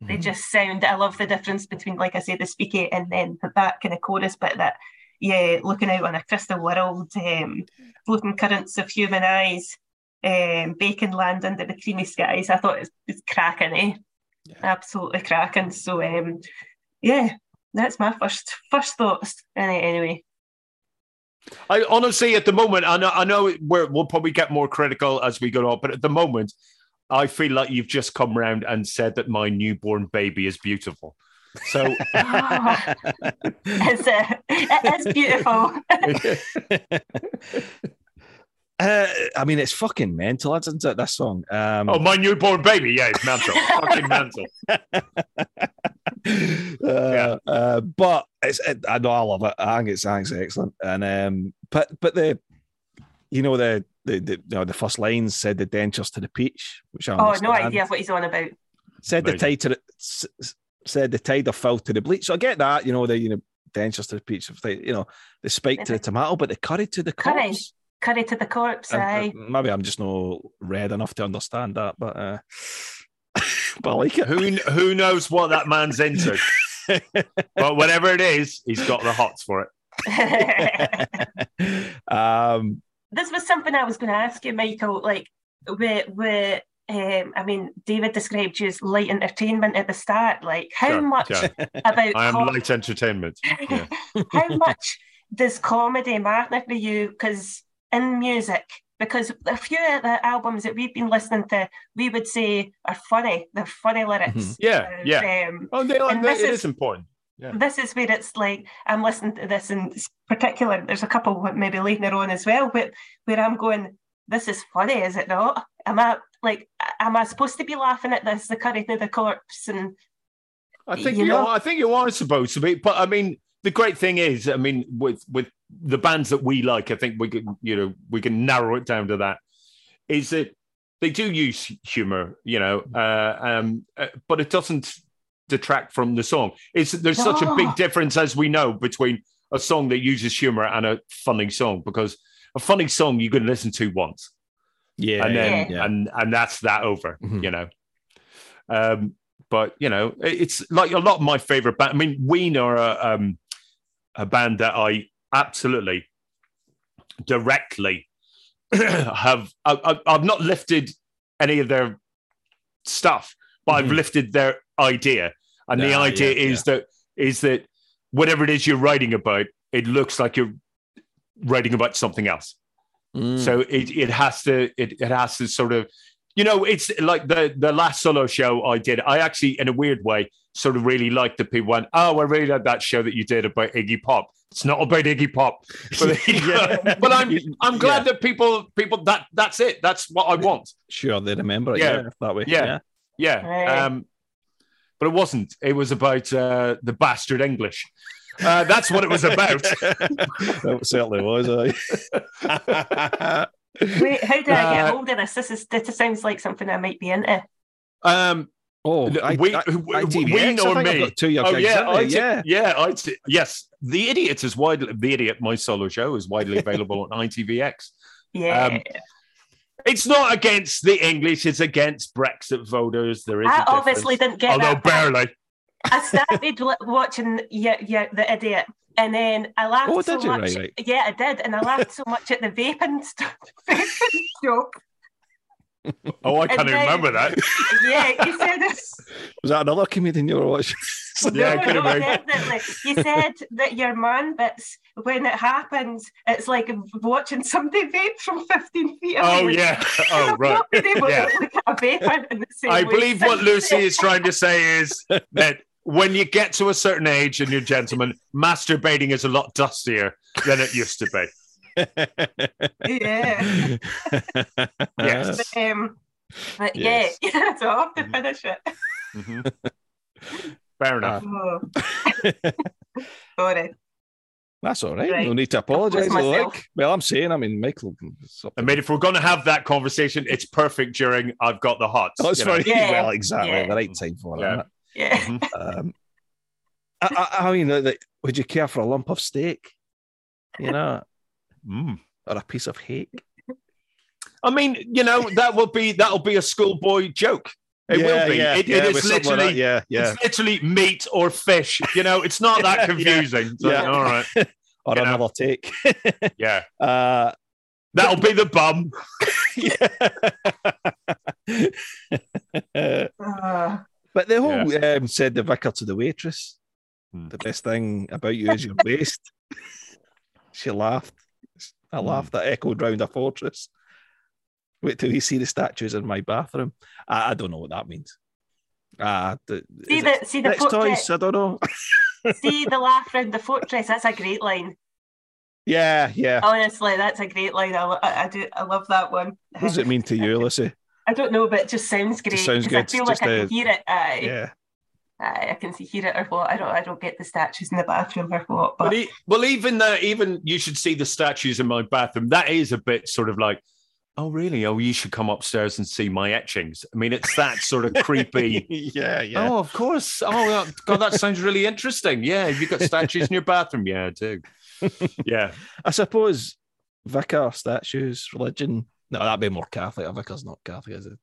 They Mhm. just sound. I love the difference between, like I say, the speaky and then that kind of chorus bit. That yeah, looking out on a crystal world, um, floating currents of human eyes, um, bacon land under the creamy skies. I thought it was, cracking, eh? Yeah. Absolutely cracking. So um, yeah, that's my first first thoughts. Anyway, I honestly, at the moment, I know, I know we're, we'll probably get more critical as we go on, but at the moment, I feel like you've just come round and said that my newborn baby is beautiful. So, <laughs> <laughs> it's uh, it is beautiful. <laughs> Uh, I mean, it's fucking mental, isn't it? This song. Um, oh, my newborn baby, yeah, it's mental, <laughs> fucking mental. <laughs> uh, uh, but it's it, I know I love it. I think it's I think it's excellent. And um, but but the you know the the, the you know the first lines said the dentures to the peach, which I Oh, no idea what he's on about. Said the Amazing. tide to the s- s- said the tide of fell to the bleach. So I get that. You know the you know dentures to the peach. You know the spike to the tomato, but the curry to the Curry. corpse. Curry to the corpse, Uh, uh, aye. maybe I'm just not read enough to understand that, but uh, <laughs> but I like it. Who who knows what that man's into? <laughs> but whatever it is, he's got the hots for it. <laughs> um, this was something I was going to ask you, Michael. Like, with, with um, I mean, David described you as light entertainment at the start. Like, how Sure, much sure. about I am com- light entertainment. Yeah. how much does comedy matter for you? Because in music, because a few of the albums that we've been listening to, we would say are funny. They're funny lyrics. Mhm. Yeah, yeah. Um, Oh, they And this it is- is important. this is where it's like I'm listening to this in particular. There's a couple maybe later on as well, but where I'm going, this is funny, is it not? Am I like, am I supposed to be laughing at this? The curry to the corpse, and I think You you, know? are. I think you are supposed to be. But I mean, the great thing is, I mean, with with the bands that we like, I think we can, you know, we can narrow it down to that. Is that they do use humor, you know, uh, um, uh, but it doesn't detract from the song. It's there's such a big difference, as we know, between a song that uses humor and a funny song because a funny song you can listen to once yeah, and then yeah. and and that's that over Mhm. you know um but you know it's like a lot of my favorite band i mean ween are a, um a band that i absolutely directly <clears throat> have I, i've not lifted any of their stuff but i've Mhm. lifted their idea and the idea yeah, is that is that whatever it is you're writing about it looks like you're writing about something else Mm. so it, it has to it, it has to sort of you know it's like the the last solo show I did I actually in a weird way sort of really liked that people went oh I really like that show that you did about Iggy Pop it's not about Iggy Pop <laughs> but, <laughs> Yeah. <laughs> but I'm I'm glad Yeah. that people people that that's it that's what I want sure they remember it. Yeah. Yeah, that way. Yeah. yeah Right. um but it wasn't it was about uh, the bastard English uh, that's what it was about it certainly was. aye. Wait, how do I get Uh, hold of this? This is this sounds like something I might be into. um oh, I, we, I, we, ITVX, we know me got two your Oh gigs, yeah, haven't I? IT, yeah. yeah, IT, yes. The Idiot is widely the Idiot, my solo show, is widely available on ITVX. Yeah, Um, It's not against the English; it's against Brexit voters. There is, a I difference. obviously didn't get although that. barely. I started watching yeah, yeah, the idiot, and then I laughed Oh, so you? much. Right, right. Yeah, I did, and I laughed so much at the vaping stuff. <laughs> vaping joke. <laughs> Oh, I can't then- remember that. <laughs> Yeah, you said this. Was that another comedian you were watching? Yeah, it no, could have no, definitely. You said that your man bits when it happens, it's like watching somebody vape from 15 feet oh, away. Oh yeah. Oh I've right. not been able Yeah. look at a vapor in the same I way believe what Lucy is trying to say is that when you get to a certain age and you're a gentleman, <laughs> masturbating is a lot dustier than it used to be. <laughs> Yeah. Yes. But, um, but Yes. <laughs> yeah, yeah, so I have to finish it. Mhm. Fair enough. Oh. Sorry. That's all right. Right. No need to apologise. Like, well, I'm saying, I mean, Michael. I mean, if we're going to have that conversation, it's perfect during I've got the hots. Oh, it's very Yeah. well, exactly Yeah. the right time for Yeah. it. Yeah. Mhm. Um, I, I, I mean, like, would you care for a lump of steak? You know, <laughs> Mm. or a piece of cake? I mean, you know, that will be that'll be a schoolboy joke. It will be. it, it with is something like literally yeah, yeah. it's literally meat or fish. You know, it's not that <laughs> Yeah. confusing. So, Yeah. All right. <laughs> or you know. another take. Yeah. uh, That'll be the bum. yeah. Uh, but the whole um, said the vicar to the waitress. Hmm. The best thing about you is your <laughs> waist. she laughed. I Hmm. laughed. That echoed round a fortress. Wait till you see the statues in my bathroom. I, I don't know what that means. Ah, the, see the it see the sex fortress. toys. I don't know. <laughs> see the laugh round the fortress. That's a great line. yeah, yeah. Honestly, that's a great line. I, I, I do. I love that one. What does it mean to you, <laughs> Lucy? I don't know, but it just sounds great. sounds 'cause good. I feel Just like I a- can hear it. Aye, Yeah. aye, I can see hear it or what. I don't. I don't get the statues in the bathroom or what. But But well, even uh, even you should see the statues in my bathroom. That is a bit sort of like, oh really? Oh, you should come upstairs and see my etchings. I mean, it's that sort of creepy. <laughs> yeah, yeah. Oh, of course. Oh, God, that sounds really interesting. Yeah, have you got statues in your bathroom? Yeah, I do. <laughs> Yeah. I suppose vicar, statues, religion. No, that'd be more Catholic. A vicar's not Catholic. Is it?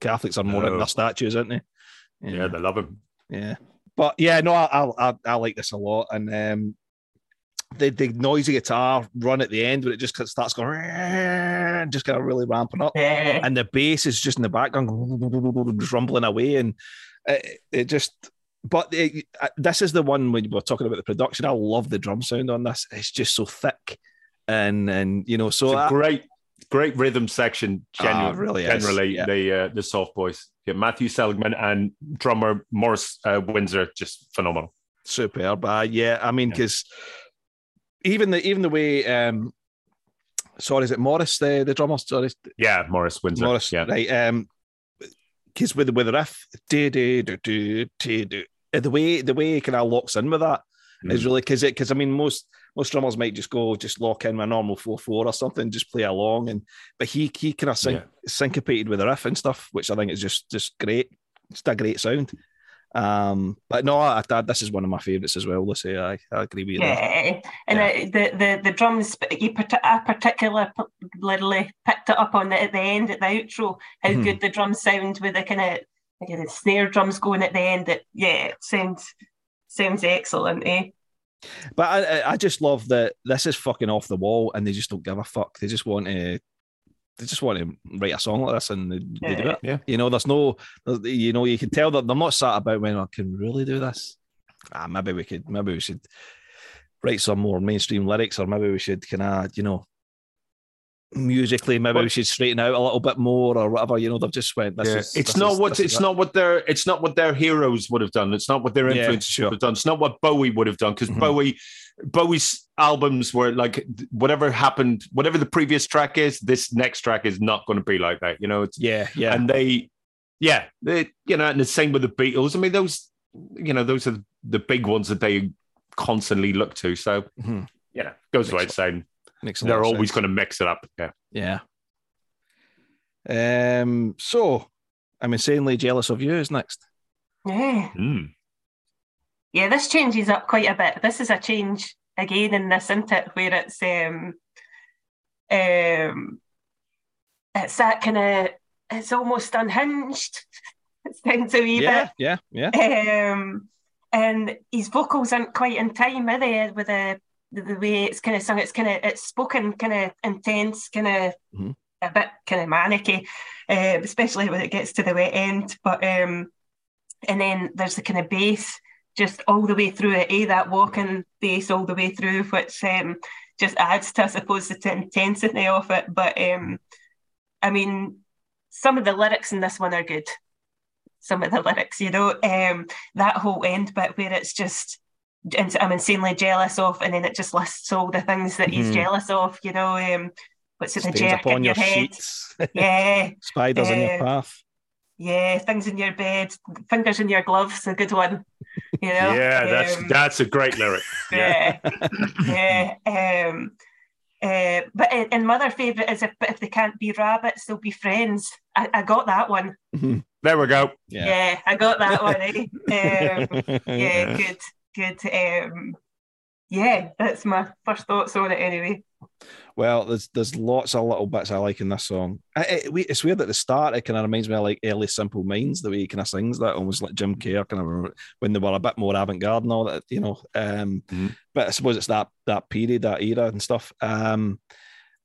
Catholics are more No. into their statues, aren't they? Yeah, they love him. Yeah, but yeah, no, I I, I, I like this a lot, and um, the the noisy guitar run at the end when it just starts going, just kind of really ramping up, Yeah. and the bass is just in the background, just rumbling away, and it, it just. But it, uh, this is the one when we're talking about the production. I love the drum sound on this. It's just so thick, and and you know, so It's a I- great, great rhythm section. Ah, Genuine, really is, generally yeah. the uh, the soft boys. Yeah, Matthew Seligman and drummer Morris uh, Windsor, just phenomenal. superb. Uh, yeah, I mean, Yeah. because even the even the way, um, sorry, is it Morris the the drummer? Sorry, Yeah, Morris Windsor. Morris, yeah, right? Um, because with with the riff, do, do, do, do, do, the way the way he kind of locks in with that is Mm. really because it because I mean most most drummers might just go just lock in my normal four four or something, just play along, and but he he kind of syn- Yeah. syncopated with the riff and stuff, which I think is just just great. Just a great sound. Um, but no, I, I, this is one of my favorites as well. Lucy, I, I agree with you. there. Yeah, and Yeah. uh, the, the the drums. He parti- I particularly picked it up on the, at the end at the outro. How Mhm. good the drums sound with the kind of like the snare drums going at the end. It yeah, it sounds sounds excellent. Eh? But I, I- I just love that this is fucking off the wall, and they just don't give a fuck. They just want to, they just want to write a song like this, and they, they do it. Yeah. You know, there's no, there's- you know, you can tell that they're not sat about when I can really do this. Ah, maybe we could, maybe we should write some more mainstream lyrics, or maybe we should kind of, you know, musically, maybe Well- we should straighten out a little bit more, or whatever. You know, they've just went. This Yeah. is, it's not is- what it's not what their it's not what their heroes would have done. It's not what their Yeah, influences sure. would have done. It's not what Bowie would have done because Mhm. Bowie Bowie's albums were like whatever happened, whatever the previous track is, this next track is not going to be like that. You know, it's Yeah, yeah. and they yeah they you know and the same with the beatles i mean those you know those are the big ones that they constantly look to so Mhm. you know goes without saying Makes a they're always sense. going to mix it up yeah Yeah. Um. So, I'm insanely jealous of you. Is next. Yeah, Mm. yeah. This changes up quite a bit. This is a change again in this, isn't it? Where it's um um it's that kind of it's almost unhinged. <laughs> It sounds a wee bit. Yeah, yeah, yeah. um, and his vocals aren't quite in time, are they? With the the, the way it's kind of sung, it's kind of it's spoken, kind of intense, kind of Mhm. a bit kind of manicky, uh, especially when it gets to the wet end. But um, and then there's the kind of bass just all the way through it, eh? That walking bass all the way through, which um, just adds to, I suppose, the intensity of it. But um, I mean, some of the lyrics in this one are good some of the <laughs> lyrics, you know, um, that whole end bit where it's just, I'm insanely jealous of, and then it just lists all the things that he's Mhm. jealous of, you know, um, what's it, the Stains jerk in your, your head, sheets, <laughs> yeah, spiders in your Uh, path. yeah, things in your bed, fingers in your gloves, a good one, you know. <laughs> yeah that's um, that's a great lyric <laughs> yeah yeah, yeah. Um, uh, but and and my other favourite is if if they can't be rabbits, they'll be friends. I, I got that one. there we go Yeah. Yeah, I got that one. Eh? Um, yeah, good, good. Um, yeah, that's my first thoughts on it anyway. Well, there's there's lots of little bits I like in this song. I, it, we- it's weird at the start. It kind of reminds me of like early Simple Minds, the way he kind of sings that, almost like Jim Kerr, kind of when they were a bit more avant-garde and all that, you know. Um, Mhm. But I suppose it's that that period, that era, and stuff. Um,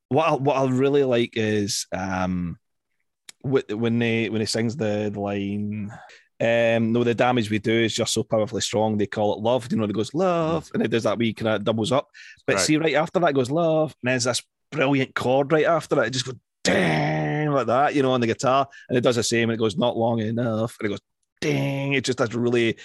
what I, what I really like is um, wh- when they when he sings the, the line. Um, no, the damage we do is just so powerfully strong. They call it love. You know, it goes love, and it does that wee kind of doubles up. But Right. see, right after that goes love, and there's this brilliant chord right after it. It just goes dang like that, you know, on the guitar, and it does the same. And it goes not long enough, and it goes ding. It just does really.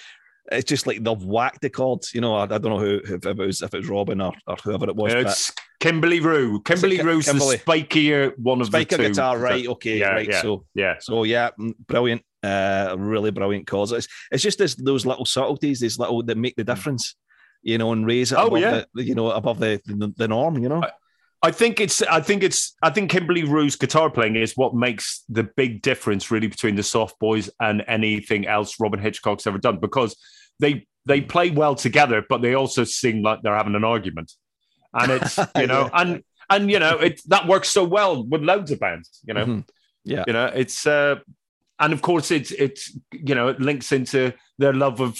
It's just like they've whacked the chords. You know, I, I don't know who if it was if it was Robyn or, or whoever it was. it's Kimberley Rew Kimberley Ki- Rew's Kimberley? the spikier one of Spiker the two guitar, right? Okay, yeah, right. yeah. So yeah so yeah, mm, brilliant. Uh, really brilliant chords. It's, it's just this, those little subtleties, these little that make the difference, you know, and raise it Oh, above yeah. the, you know, above the, the the norm, you know. I think it's I think it's I think Kimberley Rew's guitar playing is what makes the big difference really between the soft boys and anything else Robyn Hitchcock's ever done because they they play well together, but they also sing like they're having an argument. And it's <laughs> you know, Yeah. and and you know it that works so well with loads of bands. You know, Mhm. Yeah. you know it's uh, and of course it's it's you know it links into their love of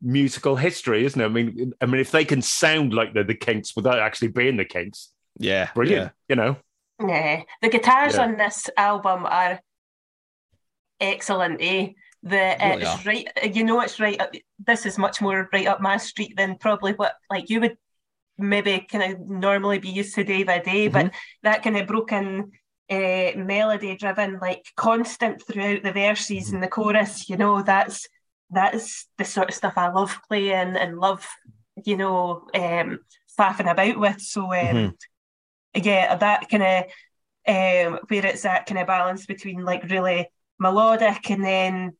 musical history, isn't it? I mean, I mean if they can sound like they're the Kinks without actually being the Kinks, Yeah, brilliant. You know, Yeah, the guitars Yeah. on this album are excellent. Eh, the uh, Really it's right. You know, it's right. Up, this is much more right up my street than probably what like you would maybe kind of normally be used to day by day, but that kind of broken. Uh, melody driven like constant throughout the verses and the chorus you know that's that's the sort of stuff I love playing and love you know um faffing about with so um yeah that kind of um where it's that kind of balance between like really melodic and then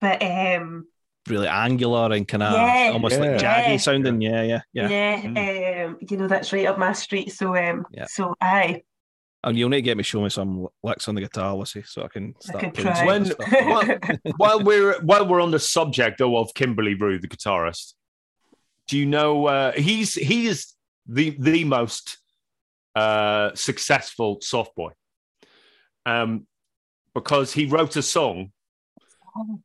but um really angular and kind of Yeah. almost Yeah. like jaggy Yeah. sounding. Yeah, yeah, yeah. yeah, um you know that's right up my street so um Yeah. so aye And you'll need to get me show me some licks on the guitar, Lucy, so I can start could playing try. When- of. <laughs> Well- while we're while we're on the subject though of Kimberley Rew, the guitarist, do you know uh, he's he is the the most uh, successful soft boy, um, because he wrote a song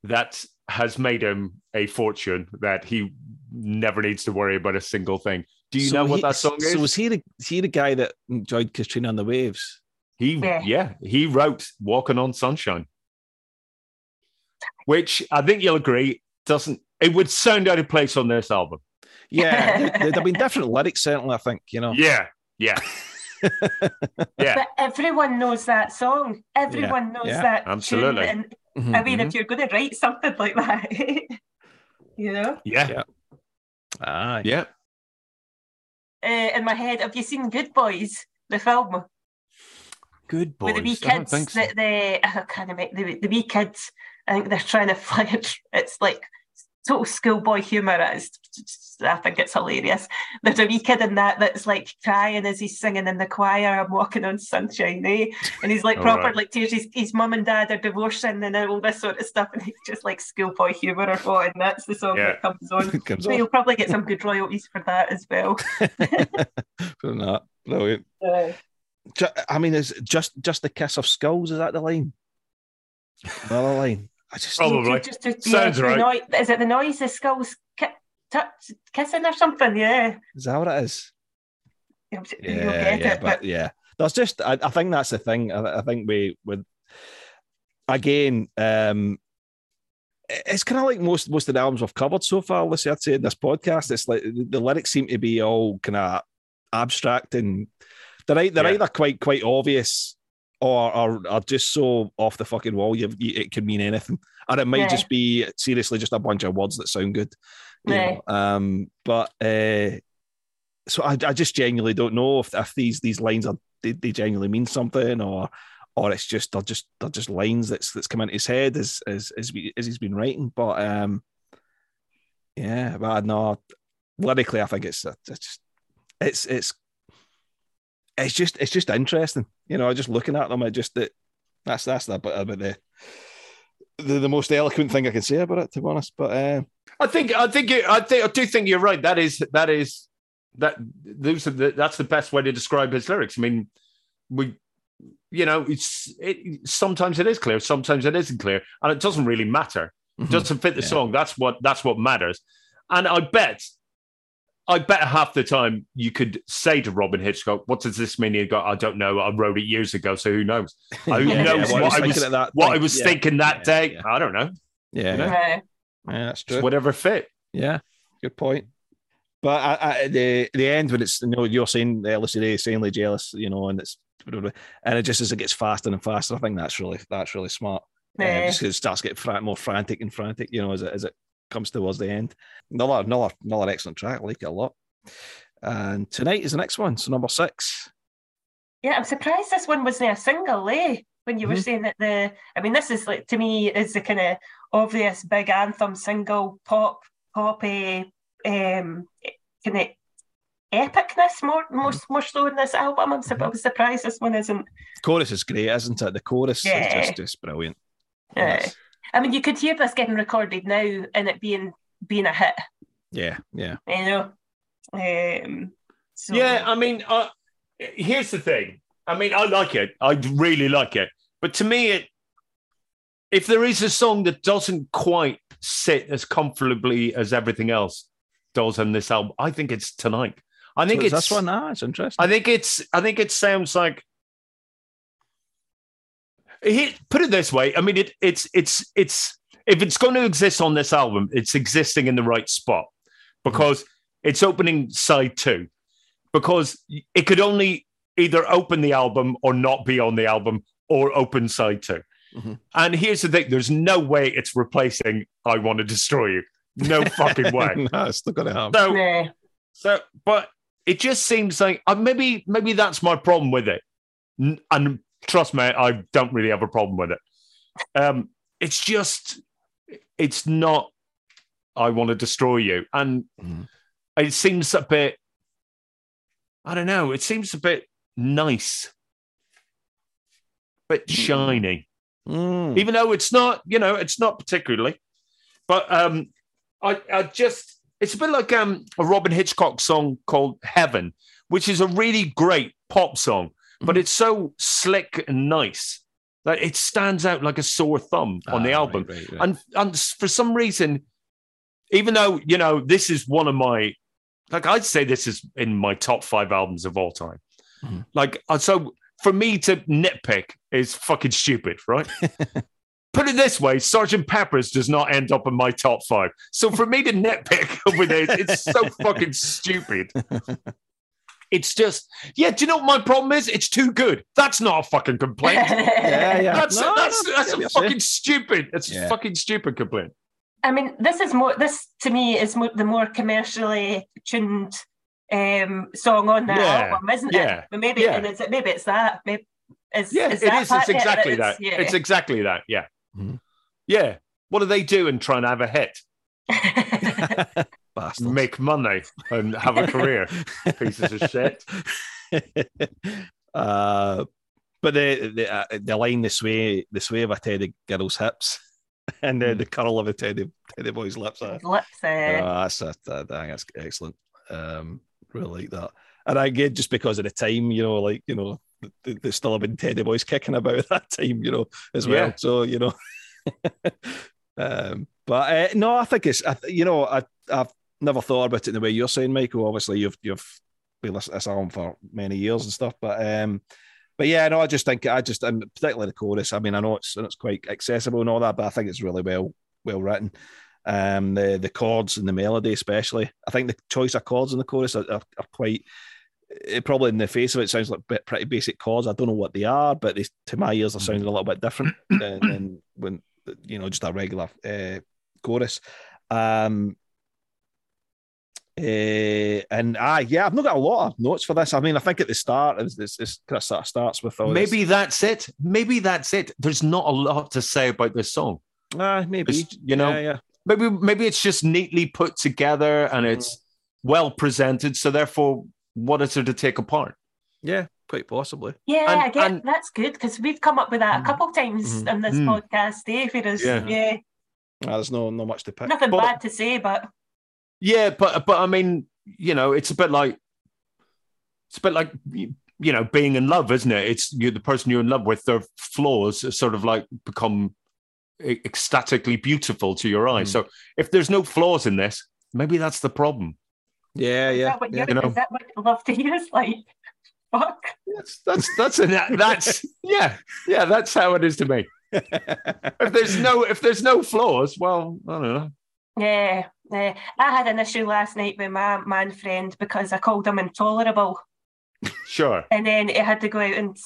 that has made him a fortune that he never needs to worry about a single thing. Do you So know what he- that song is? So was he the is he the guy that enjoyed Katrina and the Waves? He Yeah. yeah. he wrote Walking on Sunshine. Which I think you'll agree doesn't it would sound out of place on this album. Yeah, <laughs> there, there'd have been different lyrics, certainly. I think you know. Yeah, yeah. <laughs> yeah. but everyone knows that song everyone knows yeah, that absolutely. tune. and Mhm. I mean if you're going to write something like that <laughs> you know Yeah. Yeah. Aye. Yeah. Uh, in my head have you seen Good Boys the film Good boys. with the wee kids think so. that they <laughs> I can't make the, the wee kids I think they're trying to <laughs> flirt it's like total schoolboy humor it's, I think it's hilarious there's a wee kid in that that's like crying as he's singing in the choir I'm walking on sunshine eh? and he's like <laughs> proper right. like tears his, his mum and dad are divorcing and all this sort of stuff and he's just like schoolboy humor or what and that's the song Yeah. that comes on <laughs> Comes so off you'll probably get some good royalties for that as well <laughs> from that. Brilliant. Uh, I mean, is just just the kiss of skulls? Is that the line? Another line. I just Probably. Just, just, Sounds the right. noi- is it the noise the skulls ki- touch, kissing or something? Yeah. is that what it is? You'll, you'll Yeah, get yeah, it. but yeah, that's just. I, I think that's the thing. I, I think we with again. um it's kind of like most most of the albums we've covered so far. Let's say I'd say in this podcast, it's like the, the lyrics seem to be all kind of abstract and they're, they're Yeah. either quite quite obvious or are, are just so off the fucking wall. You, you it can mean anything, and it might Yeah. just be seriously just a bunch of words that sound good. you Yeah. know. Um, but uh, so I, I just genuinely don't know if, if these these lines are they, they genuinely mean something or or it's just they're just they're just lines that's that's come into his head as as as, we, as he's been writing. But um, yeah, but no, lyrically, I think it's it's it's it's it's just it's just interesting. You know, just looking at them, I just that that's that's the, about the, the the most eloquent thing I can say about it, to be honest. But uh, I think I think you, I think I do think you're right. That is that is that those are the, that's the best way to describe his lyrics. I mean, we you know it's it, sometimes it is clear, sometimes it isn't clear, and it doesn't really matter. It doesn't fit the Yeah. song. That's what that's what matters. And I bet, I bet half the time you could say to Robyn Hitchcock, "What does this mean?" You go, "I don't know. I wrote it years ago, so who knows? <laughs> Who Yeah, knows yeah, what I was at that what. I was Yeah. thinking that Yeah, day? yeah. I don't know. Yeah, you know? yeah, Uh, that's true. It's whatever fit." Yeah, good point. But I, I, the the end when it's you know you're saying the Lucy Day insanely jealous, you know, and it's and it just as it gets faster and faster, I think that's really that's really smart. Um, Yeah. just 'cause it starts getting fra- more frantic and frantic, you know, as it as it comes towards the end. Another another another excellent track, I like it a lot. And tonight is the next one, so number six. yeah, I'm surprised this one wasn't a single, eh? When you were Mhm. saying that the, I mean, this is like to me is the kind of obvious big anthem single pop poppy um kind of epicness more more more so in this album. I'm, sur- I was surprised this one isn't. Chorus is great, isn't it? The chorus Yeah. is just just brilliant. Uh, Yes. I mean, you could hear this getting recorded now and it being being a hit. Yeah, yeah. You know. Um, so, Yeah, I mean, I, here's the thing. I mean, I like it. I really like it. But to me, it if there is a song that doesn't quite sit as comfortably as everything else does on this album, I think it's tonight. I think So it's this one. Ah, it's interesting. I think it's. I think it sounds like. Here, put it this way. I mean, it, it's it's it's if it's going to exist on this album, it's existing in the right spot because it's opening side two. Because it could only either open the album or not be on the album or open side 2 Mhm. And here's the thing: there's no way it's replacing "I Want to Destroy You." No <laughs> fucking way. <laughs> no, it's not going to happen. So Nah. so, but it just seems like uh, maybe maybe that's my problem with it. N- And trust me, I don't really have a problem with it. Um, it's just, it's not. I want to destroy you, and Mhm. it seems a bit. I don't know. It seems a bit nice, bit shiny Mm. even though it's not, you know, it's not particularly. But um, I, I just, it's a bit like um, a Robyn Hitchcock song called Heaven, which is a really great pop song, but Mhm. it's so slick and nice that it stands out like a sore thumb on the Ah, album. right, right, right. And, and for some reason, even though, you know, this is one of my, like, I'd say this is in my top five albums of all time. Mhm. Like, uh, so for me to nitpick is fucking stupid, right? <laughs> Put it this way, Sergeant Pepper's does not end up in my top five. So for me to nitpick <laughs> over this, it's so fucking stupid. <laughs> It's just, yeah. Do you know what my problem is? It's too good. That's not a fucking complaint. <laughs> yeah, yeah. That's No, that's no, that's yeah, a you're saying. fucking stupid. That's Yeah. a fucking stupid complaint. I mean, this is more. This to me is more, the more commercially tuned um, song on that Yeah, album, isn't yeah, it? But maybe yeah. and it's, maybe it's that. Maybe is, Yeah, is it that is. part It's it? exactly It's- that. yeah. It's exactly that. Yeah. Mhm. Yeah. What do they do and try and have a hit? <laughs> <laughs> Bastards. Make money and have a career. <laughs> Pieces of shit. uh, but the the, uh, the line the sway the sway of a teddy girl's hips <laughs> and then Hmm. the curl of a teddy teddy boy's lips. Uh, Lips, uh, oh, that's that, that, I think that's excellent. Um, really like that. And I again, just because of the time, you know, like you know, th- there's still have been teddy boys kicking about at <laughs> that time, you know, as well. Yeah. So you know, um, but uh, no, I think it's I, th- you know I I've never thought about it in the way you're saying, Michael. Obviously, you've you've been listening to this album for many years and stuff, but um, but yeah, no, I just think I just and particularly the chorus. I mean, I know it's and it's quite accessible and all that, but I think it's really well well written. Um, the the chords and the melody, especially. I think the choice of chords in the chorus are, are, are quite. It probably in the face of it sounds like pretty basic chords. I don't know what they are, but they, to my ears, they're sounding a little bit different than, than when you know just a regular uh, chorus. Um, uh, and ah, yeah, I've not got a lot of notes for this. I mean, I think at the start, it's, it's, it's kind of sort of starts with all this- Maybe that's it. Maybe that's it. There's not a lot to say about this song. ah, maybe It's, you know, yeah, yeah. maybe maybe it's just neatly put together and it's well presented. So therefore, what is there to take apart? Yeah, quite possibly. yeah, and- I get and- that's good because we've come up with that a Mm. couple times Mhm. on this Mm. podcast. Eh, for Yeah. yeah, Ah, there's no no much to pick. nothing But- bad to say, but Yeah, but but I mean, you know, it's a bit like it's a bit like you know being in love, isn't it? It's you the person you're in love with. Their flaws sort of like become e- ecstatically beautiful to your eyes. Mm. So if there's no flaws in this, maybe that's the problem. Yeah, is yeah. that what yeah. you're, You know. is that what love to you is like? Fuck. That's that's that's an, that's yeah yeah that's how it is to me. <laughs> If there's no if there's no flaws, well, I don't know. Yeah, yeah. I had an issue last night with my man friend because I called him intolerable, Sure. and then he had to go out and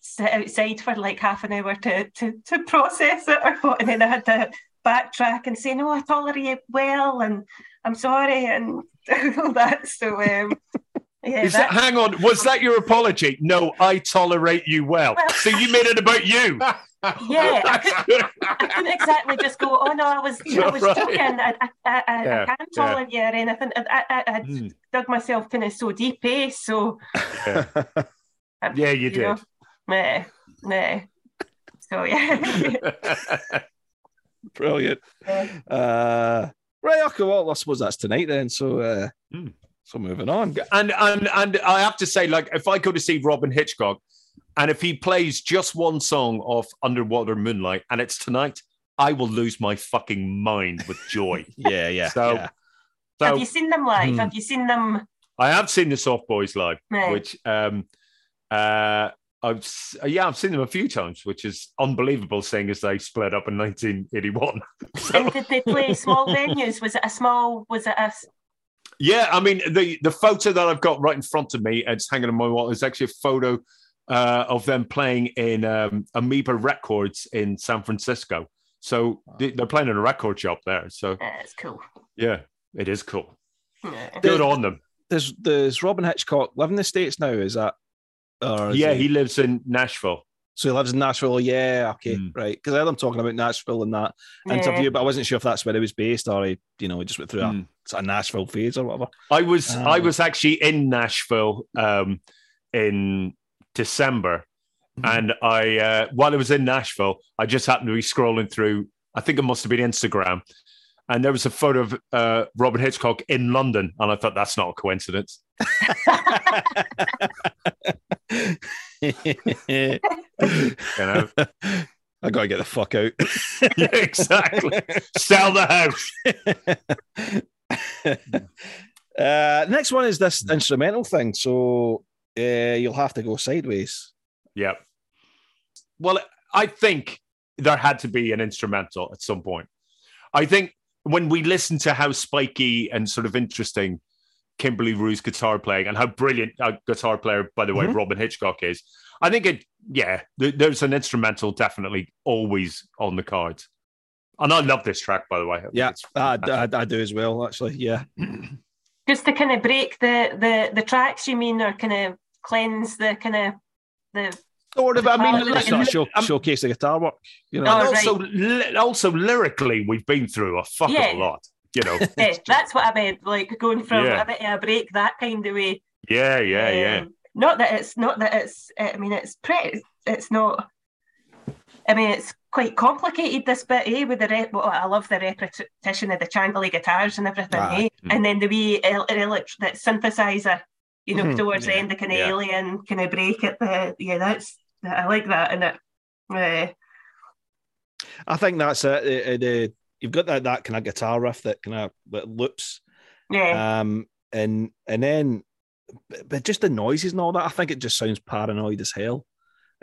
sit outside for like half an hour to to, to process it or what, and then I had to backtrack and say, "No, I tolerate you well, and I'm sorry," and <laughs> all that. So, um, yeah, Is that, that, hang on, was that your apology? No, I tolerate you well. Well- So you made it about you. <laughs> yeah. <laughs> I couldn't, I couldn't exactly just go, "Oh no, I was <laughs> I was Right. joking. I I, I, I, Yeah, can't yeah. tolerate you or anything." I, I, I Hmm. dug myself kind of so deep, eh? So. um, Yeah, you did. know, meh, meh. So yeah, <laughs> Brilliant. Uh, right, okay, well, I suppose that's tonight then. So, uh, Hmm. So moving on. And and and I have to say, like, if I go to see Robyn Hitchcock, and if he plays just one song off Underwater Moonlight, and it's tonight, I will lose my fucking mind with joy. <laughs> Yeah, yeah. So- yeah. So Have you seen them live? Hmm. Have you seen them? I have seen the Soft Boys live, Right. which um uh I've yeah I've seen them a few times, which is unbelievable, seeing as they split up in 1981. <laughs> So, And did they play <laughs> small venues? Was it a small? Was it a yeah, I mean the the photo that I've got right in front of me, it's hanging on my wall, is actually a photo uh, of them playing in um, Amoeba Records in San Francisco. So they- they're playing in a record shop there. So Uh, it's cool. yeah, it is cool. Yeah. Good on them. There's there's Robyn Hitchcock living in the states now? Is that? Or is Yeah, he lives in Nashville. so he lives in Nashville. Yeah, okay, Mm. right. Because I heard him talking about Nashville in that Yeah. interview, but I wasn't sure if that's where he was based or he, you know, he just went through a, Mm. sort of Nashville phase or whatever. I was I Ah. was actually in Nashville um, in December, Mhm. and I uh, while I was in Nashville, I just happened to be scrolling through. I think it must have been Instagram, and there was a photo of uh, Robert Hitchcock in London, and I thought that's not a coincidence. <laughs> You know, I gotta get the fuck out. <laughs> yeah, exactly. Sell the house. <laughs> uh, next one is this instrumental thing. So uh, you'll have to go sideways. Yep. Well, I think there had to be an instrumental at some point. I think when we listen to how spiky and sort of interesting Kimberley Rew's guitar playing and how brilliant a guitar player, by the way, Mhm. Robyn Hitchcock is, I think it, yeah, th- there's an instrumental definitely always on the cards. And I love this track, by the way. I Yeah, I. I, I do as well. Actually, yeah. <clears throat> Just to kind of break the the the tracks, you mean, or kind of cleanse the kind of the. Sort of, I mean, Oh, Let's like- not show, um, showcase the guitar work. You know, and right. also, li- also lyrically, we've been through a fuck of Yeah. a lot. You know, <laughs> Yeah, that's what I meant. Like going from Yeah. a bit of a break that kind of way. yeah, yeah, yeah. Um, Not that it's not that it's. I mean, it's pretty. It's not. I mean, it's quite complicated. This bit, eh? With the rep, well, I love the repetition of the Chandley guitars and everything, Ah, eh? mm. And then the wee el- that synthesizer, you know, Mhm, towards the end, the kind of yeah. alien kind of break at the. Yeah, that's. I like that, and it. Uh, I think that's it. The, the, you've got that that kind of guitar riff that kind of that loops, yeah, um, and and then, but just the noises and all that. I think it just sounds paranoid as hell.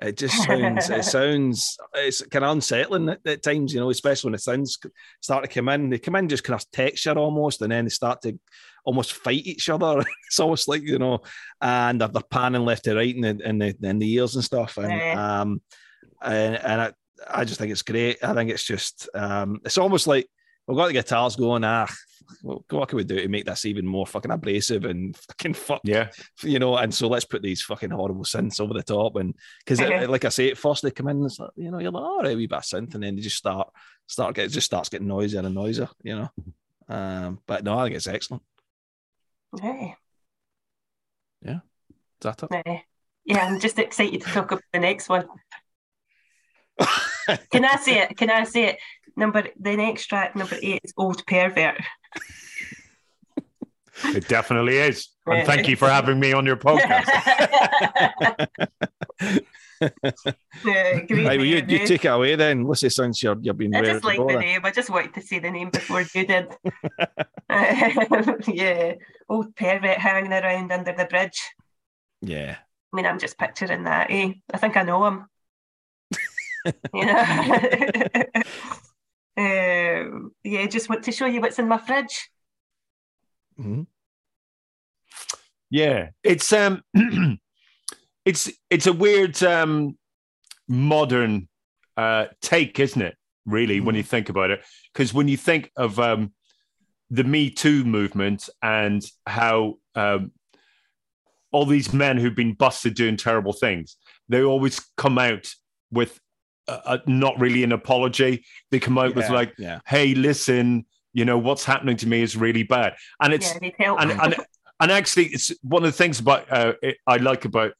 It just sounds. it <laughs> sounds. It's kind of unsettling at, at times, you know, especially when the sounds start to come in. They come in just kind of texture almost, and then they start to almost fight each other. <laughs> it's almost like you know, and they're, they're panning left to right in the in the, in the ears and stuff, and Yeah. um, and and I, I just think it's great. I think it's just um, it's almost like we've got the guitars going. Ah, well, what can we do to make this even more fucking abrasive and fucking fuck, Yeah. you know? And so let's put these fucking horrible synths over the top, and because Okay. like I say, at first they come in, and it's like, you know, you're like, all right, we bit of synth, and then they just start start get just starts getting noisier and noisier, you know. Um, but no, I think it's excellent. yeah, Is that it? yeah. Yeah, I'm just excited to talk about the next one. <laughs> <laughs> Can I say it? Can I say it? Number the next track, number eight, is Old Pervert. <laughs> It definitely is. And thank you for having me on your podcast. <laughs> Yeah, Right, well, you, you take it away then. Let's say since you're you've been I just like the then. name. I just wanted to say the name before you did. yeah, old pervert hanging around under the bridge. Yeah. I mean, I'm just picturing that. Eh? I think I know him. You <laughs> know. um, yeah, just want to show you what's in my fridge. Mhm. Yeah, it's um, <clears throat> it's it's a weird um, modern uh, take, isn't it? Really, when you think about it, because when you think of um, the Me Too movement and how um, all these men who've been busted doing terrible things, they always come out with a, a, not really an apology. They come out with like, yeah. "Hey, listen, you know what's happening to me is really bad," and it's yeah, and and and actually, it's one of the things about uh, it, I like about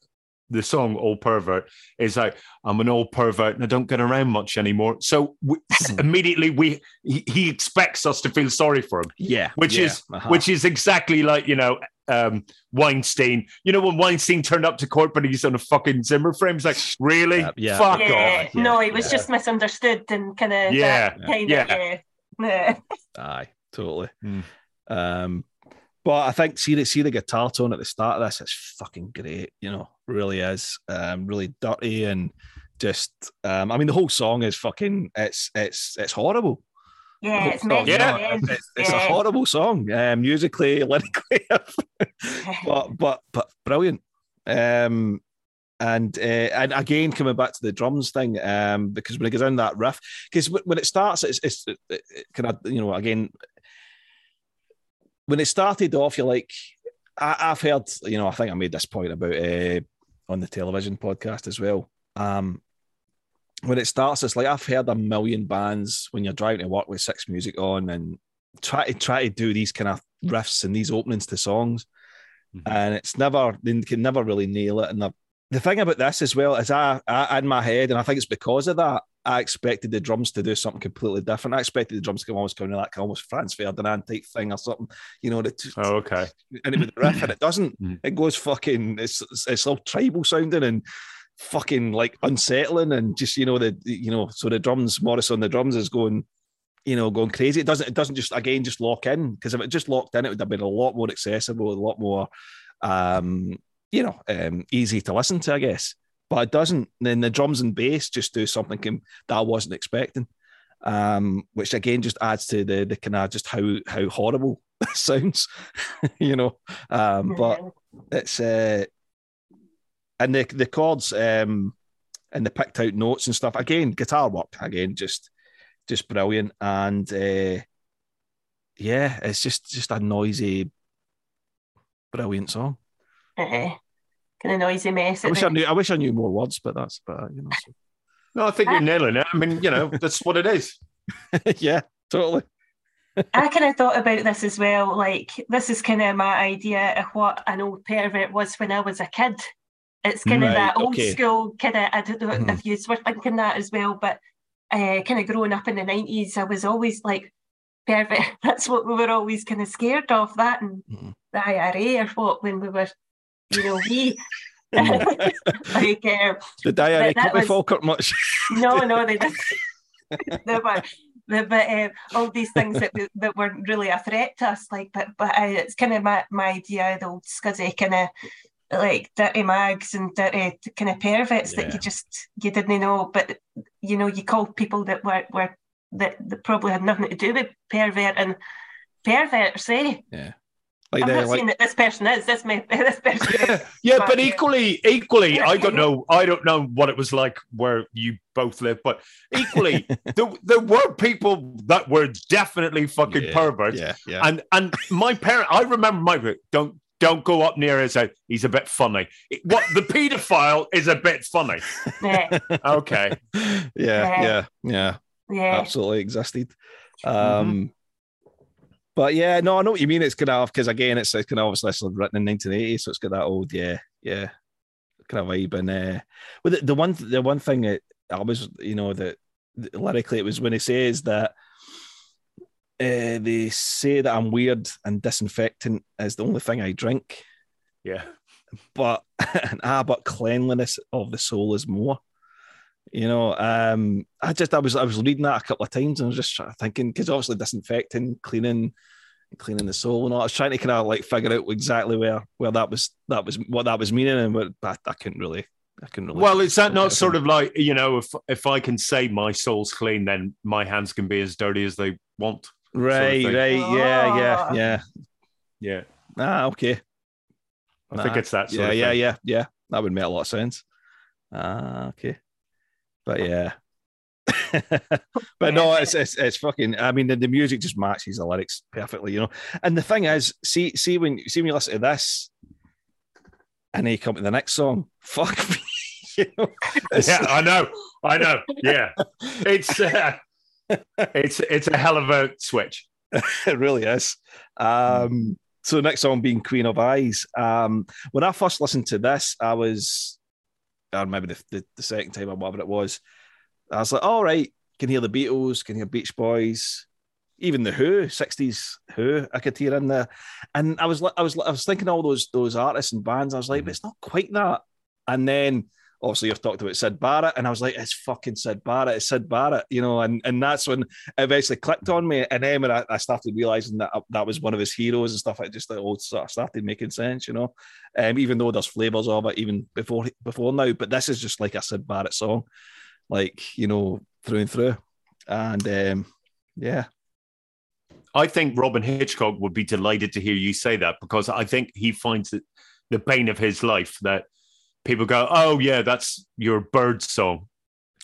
the song "Old Pervert" is like I'm an old pervert and I don't get around much anymore. So we, <laughs> immediately we he, he expects us to feel sorry for him, Yeah. which yeah, is uh-huh. which is exactly like you know um, Weinstein. You know when Weinstein turned up to court, but he's on a fucking Zimmer frame. It's like, really? Yeah, yeah. Fuck yeah, off. no, it was yeah. just misunderstood and kind of Yeah, kind yeah. of yeah. yeah. Aye, totally. Mm. Um, but I think see the see the guitar tone at the start of this, it's fucking great. You know, really is. Um, really dirty and just. Um, I mean, the whole song is fucking. It's it's it's horrible. Yeah, it's whole song, meant Yeah. to it's, it's, it's a horrible song, um, musically, <laughs> lyrically, <laughs> but but but brilliant. Um, and uh, and again, coming back to the drums thing, um, because when it goes down that riff, because when it starts, it's it's it, it, kind of you know again when it started off, you're like, I, I've heard, you know, I think I made this point about uh, on the television podcast as well. Um, when it starts, it's like I've heard a million bands when you're driving to work with six music on and try to try to do these kind of riffs and these openings to songs, Mhm. and it's never they can never really nail it. And the, the thing about this as well is I, I in my head, and I think it's because of that. I expected the drums to do something completely different. I expected the drums to come almost come in like almost Franz Ferdinand type thing or something, you know, that Oh, okay. and it with the riff, and it doesn't. <laughs> Mm. It goes fucking. It's it's, it's all tribal sounding and fucking like unsettling, and just you know the you know so the drums Morris on the drums is going, you know, going crazy. It doesn't it doesn't just again just lock in because if it just locked in, it would have been a lot more accessible, a lot more, um, you know, um, easy to listen to, I guess. But it doesn't. Then the drums and bass just do something that I wasn't expecting. Um, which again just adds to the the kind of just how how horrible <laughs> it sounds, <laughs> you know. Um, but <laughs> it's uh and the the chords um and the picked out notes and stuff again guitar work again just just brilliant and uh yeah it's just just a noisy brilliant song uh, kind of noisy mess. i wish the- i knew i wish i knew more words but that's but you know so- <laughs> No, I think you're nailing it. I mean, you know, that's what it is. <laughs> yeah totally I kind of thought about this as well. Like, this is kind of my idea of what an old pervert was when I was a kid. It's kind of Right, that old okay. school kind of. I don't know Mhm. if you were thinking that as well, but uh, kind of growing up in the nineties, I was always like "Perfect." <laughs> That's what we were always kind of scared of. That and Mhm. the IRA or what when we were, you know, we. <laughs> <laughs> Like uh, the diary that cut me was- Falkirk much no, no, they didn't. they were, but uh, all these things that w- that weren't really a threat to us. Like, but but uh, it's kind of my, my idea the old scuzzy kind of like dirty mags and dirty kind of perverts that you just you didn't know, but you know you called people that were were that, that probably had nothing to do with pervert and perverts. Eh? yeah like I'm not like saying that this person is. This may <laughs> this person. is. Yeah, yeah, but But, yeah. equally, equally, I don't know. I don't know what it was like where you both live, but equally, <laughs> there, there were people that were definitely fucking yeah, perverts. yeah yeah And and my parent, I remember my don't don't go up near his house. He's a bit funny. It- what the <laughs> paedophile is a bit funny. yeah, Okay. yeah yeah yeah yeah. absolutely existed. Um, But yeah, no, I know what you mean. It's kind of because again, it's, it's kind of obviously written in 1980, so it's got that old yeah, yeah, kind of vibe. And uh, with the, the one the one thing that I was, you know, that that lyrically it was when he says that uh, they say that I'm weird and disinfectant is the only thing I drink, Yeah. but <laughs> ah, but cleanliness of the soul is more. You know, um, I just I was I was reading that a couple of times and I was just thinking because obviously disinfecting, cleaning, cleaning the soul, and all. I was trying to kind of like figure out exactly where where that was that was what that was meaning, and what, but I couldn't really, I couldn't really. Well, is that not sort of like you know, if if I can say my soul's clean, then my hands can be as dirty as they want. Right, thing. right, yeah, yeah, Ah. yeah. Yeah, Ah, okay. I think it's that. Sort yeah, of yeah, thing. yeah, yeah. That would make a lot of sense. Ah, okay. But yeah. <laughs> but no, it's, it's it's fucking. I mean, the, the music just matches the lyrics perfectly, you know. And the thing is, see, see when you see when you listen to this, and then you come to the next song, <laughs> fuck me, you know. Yeah, I know, I know. <laughs> Yeah, it's uh, it's it's a hell of a switch. <laughs> it really is. Um, so next song being Queen of Eyes. Um, when I first listened to this, I was, or maybe the, the, the second time or whatever it was, I was like, all right, can hear the Beatles, can hear Beach Boys, even the Who, '60s Who, I could hear in there, and I was I was I was thinking all those those artists and bands. I was like, but it's not quite that. And then obviously you've talked about Syd Barrett, and I was like, it's fucking Syd Barrett, it's Syd Barrett, you know, and and that's when it eventually clicked on me. And then when I, I started realizing that uh, that was one of his heroes and stuff, it just like, all sort of started making sense, you know. Um, even though there's flavors of it even before before now, but this is just like a Syd Barrett song, like you know, through and through. And um, yeah, I think Robyn Hitchcock would be delighted to hear you say that because I think he finds it the bane of his life that people go, "Oh yeah, that's your bird song."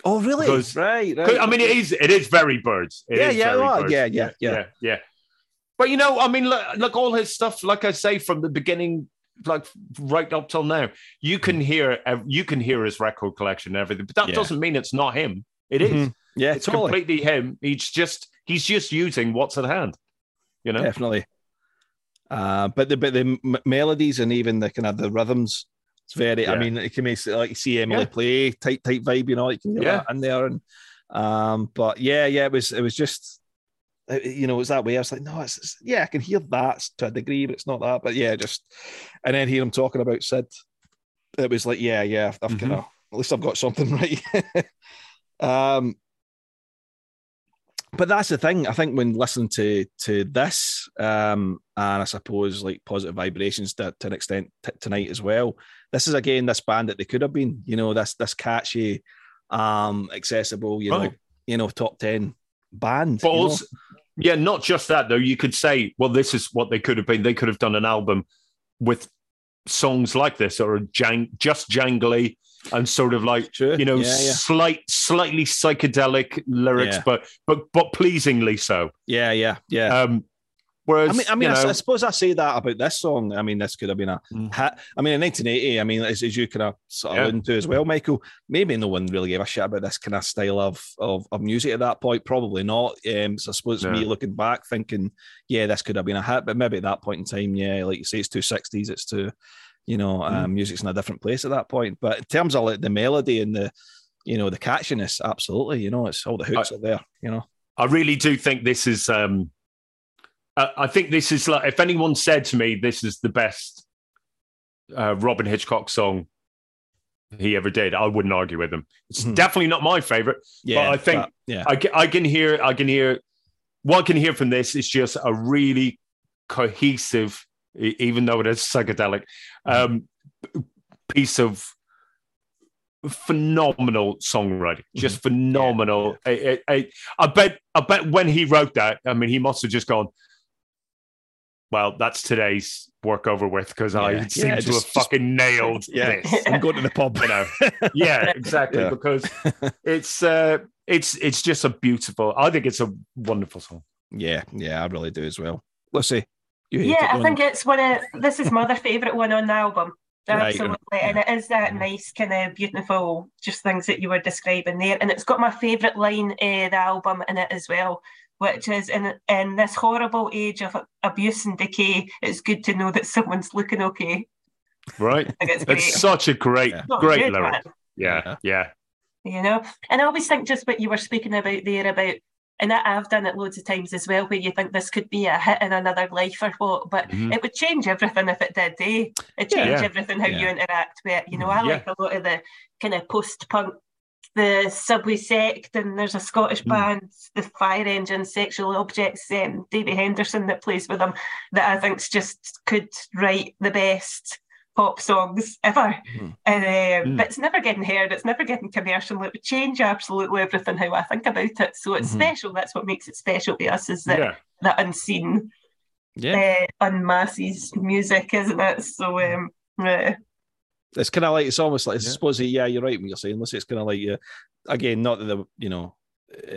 Oh, really? Because- right, 'Cause, right. I mean, it is it is very Byrds. It Yeah, is yeah, very well, Byrds. yeah, yeah, yeah. yeah, yeah. But you know, I mean, look, look, all his stuff, like I say, from the beginning, like right up till now, you can hear you can hear his record collection and everything. But that Yeah. doesn't mean it's not him. It is. Mhm. Yeah, It's totally. completely him. He's just he's just using what's at hand. You know. definitely. Uh, but the but the m- melodies and even the kind of the rhythms, it's very. I mean, it can make like you see Emily Yeah. play type type vibe, you know, you can hear Yeah. that in there. And um, but yeah, yeah, it was it was just. You know, it was that way. I was like, no, it's, it's- yeah, I can hear that to a degree, but it's not that. But yeah, just and then hear him talking about Syd, it was like, yeah, yeah, I've Mhm. kind of at least I've got something <laughs> right. <laughs> um, but that's the thing. I think when listening to to this, um, and I suppose like positive vibrations to, to an extent t- tonight as well. This is again this band that they could have been. You know, this this catchy, um, accessible. You know, you know, top ten band. But you know? yeah, not just that though. You could say, well, this is what they could have been. They could have done an album with songs like this, or a jang- just jangly and sort of like True. you know, yeah, yeah, slight, slightly psychedelic lyrics, Yeah. but but but pleasingly so. yeah, yeah, yeah. Um, whereas, I mean, I mean, I, I suppose I say that about this song. I mean, this could have been a Mm. I mean, in 1980, I mean, as, as you kind of sort of Yeah. alluding to as well, Michael, maybe no one really gave a shit about this kind of style of of, of music at that point. Probably not. Um, so I suppose No. me looking back, thinking, yeah, this could have been a hit, but maybe at that point in time, yeah, like you say, it's two sixties, it's too, you know, Mm. um, music's in a different place at that point. But in terms of like the melody and the, you know, the catchiness, absolutely, you know, it's all the hooks are there, you know. I really do think this is. Um, I, I think this is like if anyone said to me, "This is the best uh, Robyn Hitchcock song he ever did," I wouldn't argue with them. It's Mhm. definitely not my favorite. Yeah, I think- but, yeah, I can, I can hear, I can hear. What I can hear from this is just a really cohesive, even though it is psychedelic, um, piece of phenomenal songwriting. Just phenomenal. I, I, I- I bet, I bet when he wrote that, I mean, he must have just gone. Well, that's today's work over with because I Yeah, seem yeah, to just- have fucking nailed <laughs> yeah. this I'm going to the pub. <laughs> you know yeah exactly Yeah. because <laughs> it's uh it's it's just a beautiful i think it's a wonderful song Yeah, yeah, I really do as well. You hate Yeah, it, I think you? it's one of this is my other favourite one on the album. <laughs> Right, Absolutely. And it is that nice, kind of beautiful, just things that you were describing there. And it's got my favourite line uh, the album in it as well, which is in in this horrible age of abuse and decay, it's good to know that someone's looking okay. right <laughs> it's it's such a great Yeah. Great good, lyric man. yeah yeah you know and i always think just what you were speaking about there about and I- i've done it loads of times as well where you think this could be a hit in another life or what but Mhm. it would change everything if it did eh? it Yeah. change Yeah. everything how you interact with it you know i Yeah. like a lot of the kind of post-punk the subway sect and there's a scottish Mm. band the fire engine sexual objects um, davy henderson that plays with them that i think's just could write the best pop songs ever and, um, Mm. but it's never getting heard. It's never getting commercial. It would change absolutely everything how I think about it. So it's Mhm. special. That's what makes it special to us. Is that yeah that unseen, Yeah, uh, unmasses music, isn't it? So um, yeah. it's kind of like it's almost like I Yeah. suppose yeah, you're right when you're saying Lucy. It's kind of like uh, again, not that the you know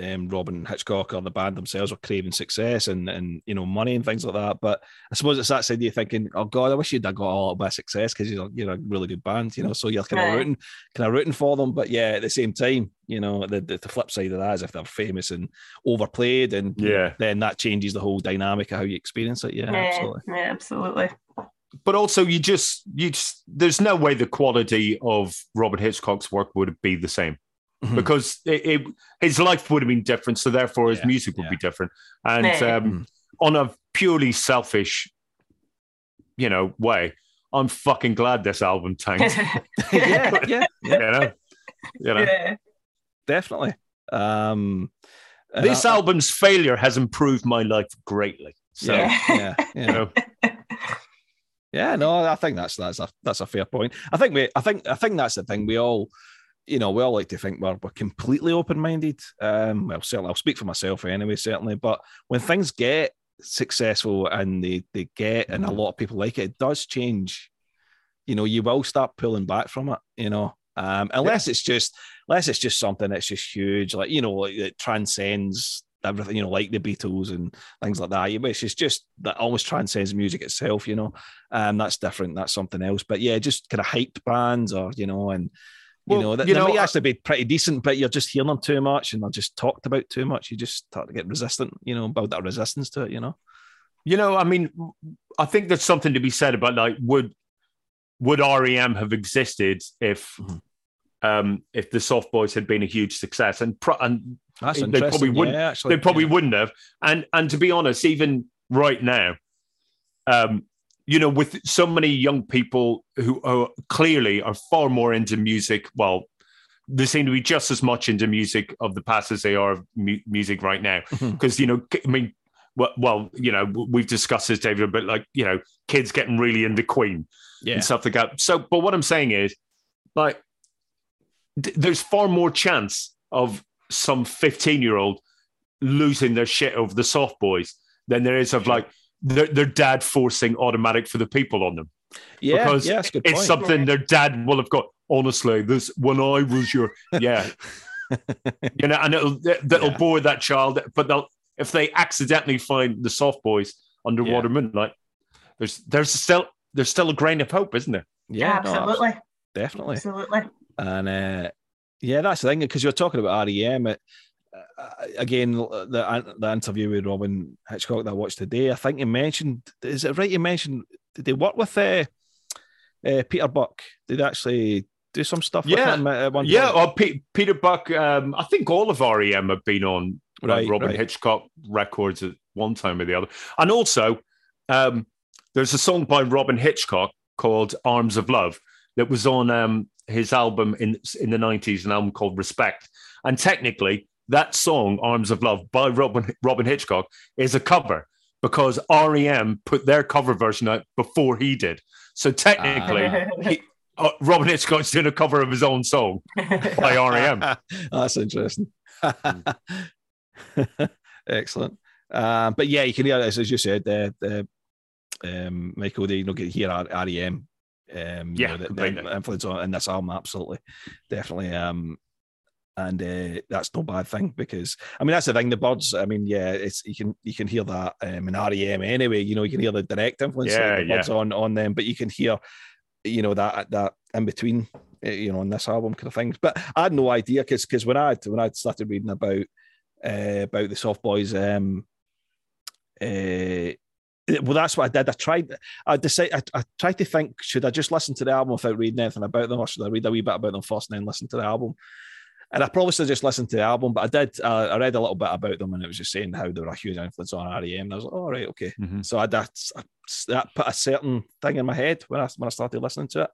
um, Robyn Hitchcock or the band themselves were craving success and and you know money and things like that, but I suppose it's that side of you thinking, oh God, I wish you'd have got a little bit of success because you're you're a really good band, you know. So you're kind of Right. rooting, kind of rooting for them, but yeah, at the same time, you know, the, the the flip side of that is if they're famous and overplayed, and Yeah. then that changes the whole dynamic of how you experience it. Yeah, yeah, absolutely. yeah, absolutely. but also you just you just there's no way the quality of robert hitchcock's work would be the same Mhm. because it, it, his life would have been different, so therefore his Yeah, music would yeah. be different. And Yeah. um, on a purely selfish, you know, way, I'm fucking glad this album tanked. <laughs> <laughs> yeah, yeah, you know, you know. yeah. definitely. Um, This I- album's failure has improved my life greatly. So, yeah, yeah, you know, Yeah, no, I think that's that's a that's a fair point. I think we, I think, I think that's the thing. We all, you know, we all like to think we're, we're completely open minded. Um, well, certainly, I'll speak for myself anyway, certainly. But when things get successful and they they get, and a lot of people like it, it does change. You know, you will start pulling back from it. You know, um, unless it's just unless it's just something that's just huge, like you know, like it transcends everything. You know, like the Beatles and things like that. Which is just that almost transcends music itself. You know, um, that's different. That's something else. But yeah, just kind of hyped bands, or you know, and you Well, know, that you they know, might actually be pretty decent, but you're just hearing them too much, and they're just talked about too much. You just start to get resistant. You know, build that resistance to it. You know. you know, I mean, I think there's something to be said about like would would REM have existed if Mhm. um if the Soft Boys had been a huge success and pro- and That's They probably wouldn't- Yeah, actually, they probably yeah. wouldn't have. And and to be honest, even right now, um, you know, with so many young people who are clearly are far more into music. Well, they seem to be just as much into music of the past as they are of mu- music right now. Mm-hmm. Because you know, I mean, well, well, you know, we've discussed this, David, but like you know, kids getting really into Queen Yeah. and stuff like that. So, but what I'm saying is, like, th- there's far more chance of some 15 year old losing their shit over the soft boys than there is of like their, their dad forcing automatic for the people on them. Yeah, because yeah, that's a good It's point. something their dad will have got. Honestly, this when I was your yeah, <laughs> you know, and it'll that'll Yeah. bore that child. But they'll if they accidentally find the soft boys underwater midnight, there's there's still there's still a grain of hope, isn't there? yeah, no, absolutely, definitely. absolutely. And uh, yeah, that's the thing because you're talking about REM. It, again, the the interview with Robyn Hitchcock that I watched today, I think he mentioned. Is it right? You mentioned did they work with uh, uh, Peter Buck? Did they actually do some stuff? Yeah. with him at one Yeah, point? or Pe- Peter Buck. Um, I think all of REM have been on like, Right, Robyn right. Hitchcock records at one time or the other. And also, um, there's a song by Robyn Hitchcock called "Arms of Love" that was on um, his album in in the '90s, an album called Respect. And technically, that song "Arms of Love" by Robyn Robyn Hitchcock is a cover because REM put their cover version out before he did. So technically, Ah. he, uh, Robyn Hitchcock's doing a cover of his own song by REM. <laughs> That's interesting. <laughs> Excellent. Um, but yeah, you can hear as, as you said, the, the um, Michael, they you know get hear R- REM. Um, you Yeah, know, the, the influence on in this album, absolutely, definitely. Um, and uh, that's no bad thing because I mean that's the thing. The Byrds. I mean, yeah, it's you can you can hear that um, in REM anyway. You know, you can hear the direct influence Yeah, the Byrds on on them, but you can hear, you know, that that in between, uh, you know, on this album kind of things. But I had no idea because because when I when I started reading about uh, about the Soft Boys, um, uh, well, that's what I did. I tried. I decided. I, I tried to think: should I just listen to the album without reading anything about them, or should I read a wee bit about them first and then listen to the album? And I probably should just listened to the album, but I did. Uh, I read a little bit about them, and it was just saying how they were a huge influence on REM. And I was like, "All right, okay." Mhm. So I that that put a certain thing in my head when I when I started listening to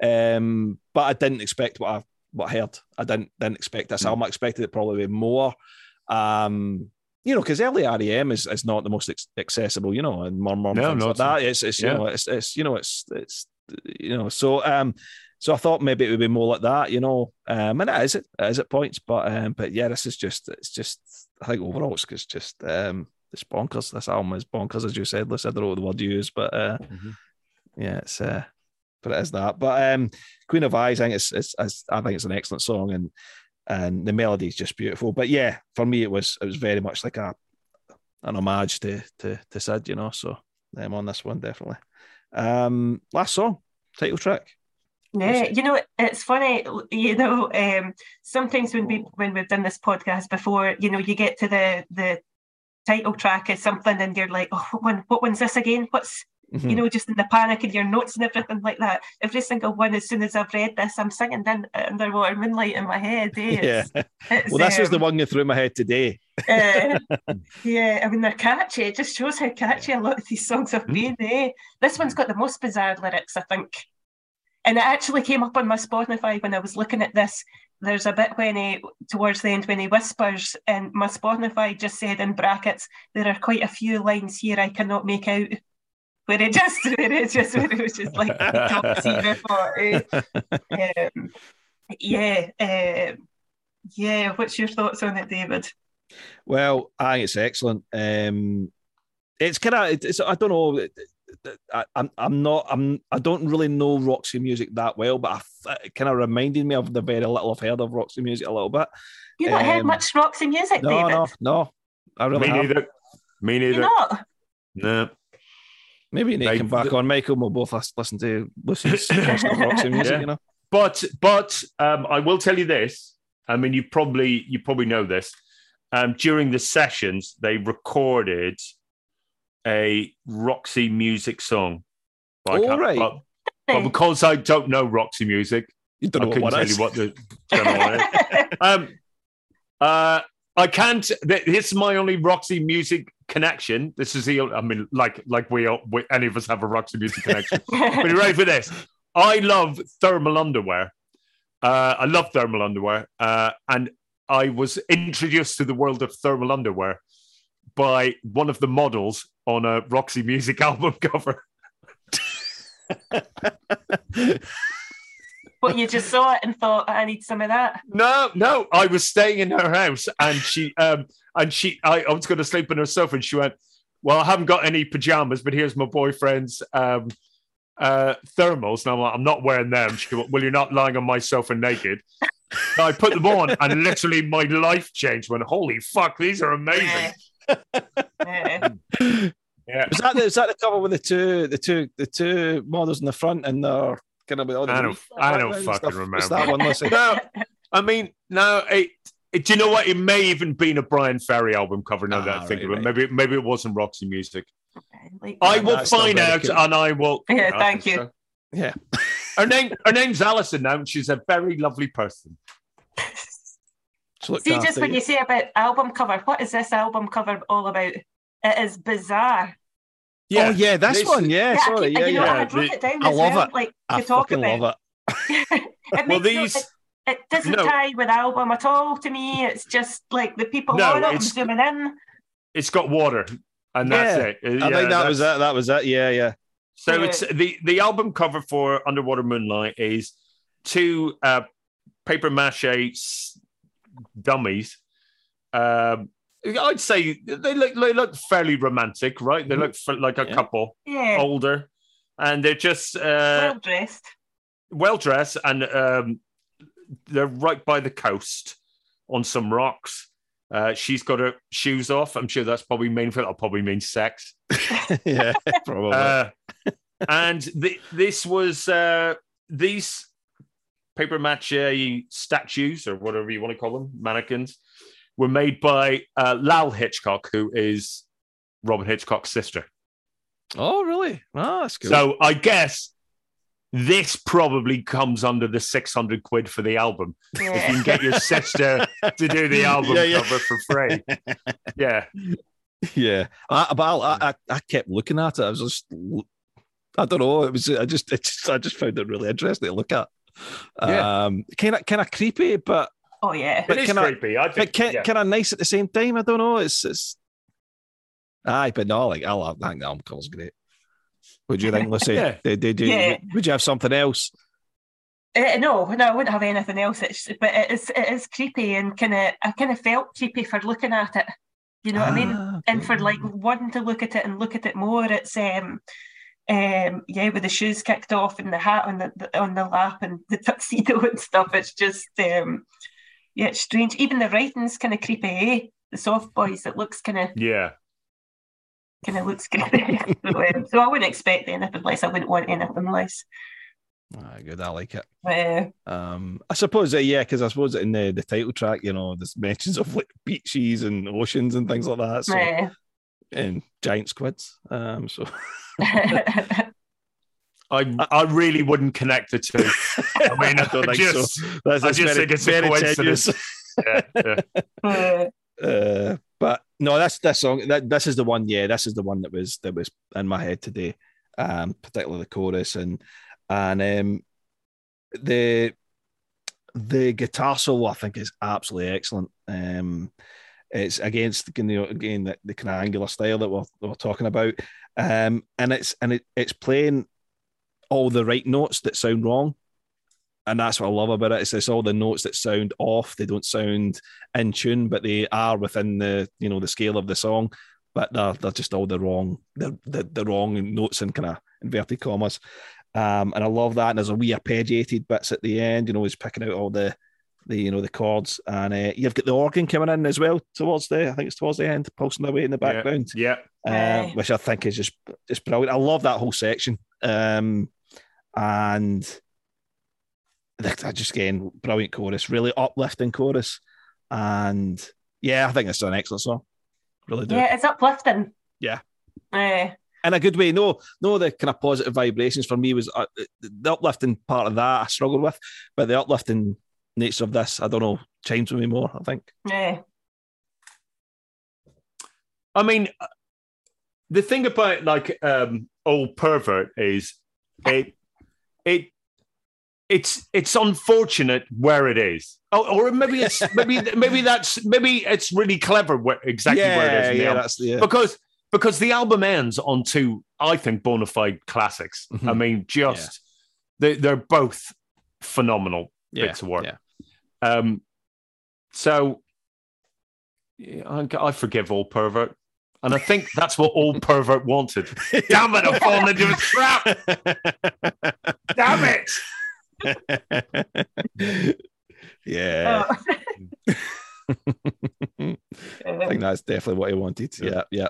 it. Um, but I didn't expect what I what I heard. I didn't didn't expect this Mm. album. I expected it probably more. Um, you know, because early REM is, is not the most ex- accessible, you know, and more more No, things no, like that. It's it's you Yeah. know it's it's you know it's it's you know so um so I thought maybe it would be more like that, you know, um, and it is it, it is at points, but um, but yeah, this is just it's just I think overall it's just just um it's bonkers. This album is bonkers, as you said. I don't know what the word you use, but uh, Mhm. yeah, it's uh, but it is that. But um, Queen of Eyes, I think it's, it's, it's I think it's an excellent song, and and the melody is just beautiful. But yeah, for me, it was it was very much like a an homage to to to Syd, you know. So I'm on this one definitely. Um, last song, title track. Yeah, you know, it's funny, you know, um, sometimes when we when we've done this podcast before, you know, you get to the the title track is something and you're like, oh, what one what one's this again? What's Mhm. you know, just in the panic and your notes and everything like that. Every single one, as soon as I've read this, I'm singing in Underwater Moonlight in my head. Eh? yeah. It's- it's, Well, this is the um, one you threw in my head today. uh, <laughs> yeah, I mean they're catchy. It just shows how catchy a lot of these songs have been. Eh? This one's got the most bizarre lyrics, I think. And it actually came up on my Spotify when I was looking at this. There's a bit when he, towards the end, when he whispers, and my Spotify just said in brackets, there are quite a few lines here I cannot make out. <laughs> Where it just, where it just, where it was just like top zero <laughs> for, um, yeah, um, yeah. What's your thoughts on it, David? Well, I think it's excellent. Um, it's kind of, it's, I don't know. I, I'm, I'm not, I'm, I don't really know Roxy music that well, but I it kind of reminded me of the very little I've heard of Roxy music a little bit. You not heard Um, much Roxy music, No, David? no, no. I really Me have. neither. Me You neither. not? No. Maybe you need to come back the- on, Michael. We'll both lis- listen to Lucy's <laughs> version of Roxy music, Yeah. you know. But but um, I will tell you this. I mean, you probably you probably know this. Um, during the sessions, they recorded a Roxy music song. But I Oh, can't- right. But, but because I don't know Roxy music, You don't I know couldn't what tell you what the going is. <laughs> Um, uh, I can't. th- This is my only Roxy music connection. This is the. I mean, like like we, all, we any of us have a Roxy music connection. <laughs> but you ready for this? I love thermal underwear. Uh, I love thermal underwear, uh, and I was introduced to the world of thermal underwear by one of the models on a Roxy Music <laughs> album cover. but you just saw it and thought, I need some of that. No, no, I was staying in her house, and she, um, and she, I, I was going to sleep on her sofa, and she went, "Well, I haven't got any pajamas, but here's my boyfriend's um, uh, thermals." And I'm like, "I'm not wearing them." She went, "Well, you're not lying on my sofa naked." So I put them on, and literally my life changed. When holy fuck, these are amazing. Yeah. Yeah, Was that the, is that the cover with the two the two the two models in the front and they're kind of with all the I don't, I don't fucking It's remember. that one, Lucy. <laughs> No, I mean, no. It, it, do you know what? It may even been a Bryan Ferry album cover. Now that Ah, I think right, of it, right. maybe maybe it wasn't Roxy Music. Like, I will find out, cool. and I will. Yeah, thank you. so. Yeah. Her name, her name's Alison now, and she's a very lovely person. So look See, after just when you. you say about album cover, what is this album cover all about? It is bizarre. oh yeah, this, this- one. Yeah, Yeah, I sorry. keep- Yeah, you know, yeah. I had wrote the- it down I love well, it. like I to talk about. love it. <laughs> it Well, makes no- it, it doesn't No. tie with album at all to me. It's just like the people No, on it. I'm zooming in. It's got water, and that's Yeah, it. I think that was that's- it. That was it. Yeah, yeah. So Yeah. it's the the album cover for Underwater Moonlight is two uh, paper mache s- dummies. Um, I'd say they look they look fairly romantic, right? They look f- like a Yeah. couple Yeah, older, and they're just uh, well dressed. well dressed, and um, they're right by the coast on some rocks. Uh, she's got her shoes off. I'm sure that's probably mean for that probably means sex. <laughs> yeah, probably. Uh, and the, this was uh, these paper mache statues or whatever you want to call them, mannequins, were made by uh, Lal Hitchcock, who is Robyn Hitchcock's sister. oh, really? Oh, that's cool. So I guess this probably comes under the 600 quid for the album. If you can get your sister to do the album Yeah, yeah. cover for free. Yeah. yeah, I, but I, I, I kept looking at it. I was just, I don't know. It was, I just, it just I just found it really interesting to look at. Yeah. Um, kind of, kind of creepy, but Oh yeah. But it is can I- creepy. I but think. kind, yeah. kind of nice at the same time. I don't know. It's, it's. Aye, but no, like I love. I think the album cover's great. What do you think, Lucy? <laughs> Yeah. Did, did, did, Yeah. Would you have something else? Uh, no, no, I wouldn't have anything else. It's, but it is, it is creepy and kind of, I kind of felt creepy for looking at it. You know what I mean? Ah, And for like wanting to look at it and look at it more, it's um, um, yeah, with the shoes kicked off and the hat on the, the on the lap and the <laughs> tuxedo and stuff. It's just um, yeah, it's strange. Even the writing's kind of creepy. Eh? The soft boys, it looks kind of Yeah. kind of looks <laughs> creepy. so, um, so I wouldn't expect anything less. I wouldn't want anything less. Ah, good. I like it. Uh, Um, I suppose, uh, yeah, because I suppose in the, the title track, you know, there's mentions of like beaches and oceans and things like that. So, uh, and giant squids. Um, so <laughs> I I really wouldn't connect the two. I mean, <laughs> I, don't think just, so. That's, I that's just very, think it's a coincidence. <laughs> yeah, <laughs> yeah. Uh, but no, that's that song. That this is the one. Yeah, this is the one that was that was in my head today. Um, particularly the chorus and and um, the the guitar solo. I think is absolutely excellent. Um, it's against you know again the, the kind of angular style that we're, that we're talking about. Um, and it's and it, it's playing all the right notes that sound wrong and that's what I love about it. It's, it's all the notes that sound off. They don't sound in tune, but they are within the you know the scale of the song. But they're, they're just all the wrong the the, the wrong notes in kind of inverted commas. Um, and I love that. And there's a wee arpeggiated bits at the end. You know, he's picking out all the the you know the chords, and uh, you've got the organ coming in as well towards the I think it's towards the end, pulsing away in the background yeah. um, Aye. which I think is just just brilliant. I love that whole section, um, and that- I just again brilliant chorus, really uplifting chorus, and yeah, I think it's an excellent song. Really do, yeah, it's uplifting. Yeah. Uh, in a good way. No, no, the kind of positive vibrations for me was uh, the uplifting part of that I struggled with, but the uplifting nature of this, I don't know, chimes with me more. I think. yeah. I mean, the thing about like um, old pervert is it it it's it's unfortunate where it is. Oh, or maybe it's <laughs> maybe maybe that's maybe it's really clever where, exactly where it is. in the yeah, album. that's yeah. because because the album ends on two, I think, bona fide classics. I Mhm. mean, just they they're both phenomenal yeah, bits of work. Yeah. Um, so yeah, I, I forgive all pervert, and I think that's what all pervert wanted. <laughs> Damn it! I've fallen into a trap. Damn it! <laughs> yeah. Oh. <laughs> I think that's definitely what he wanted. Yeah, yeah.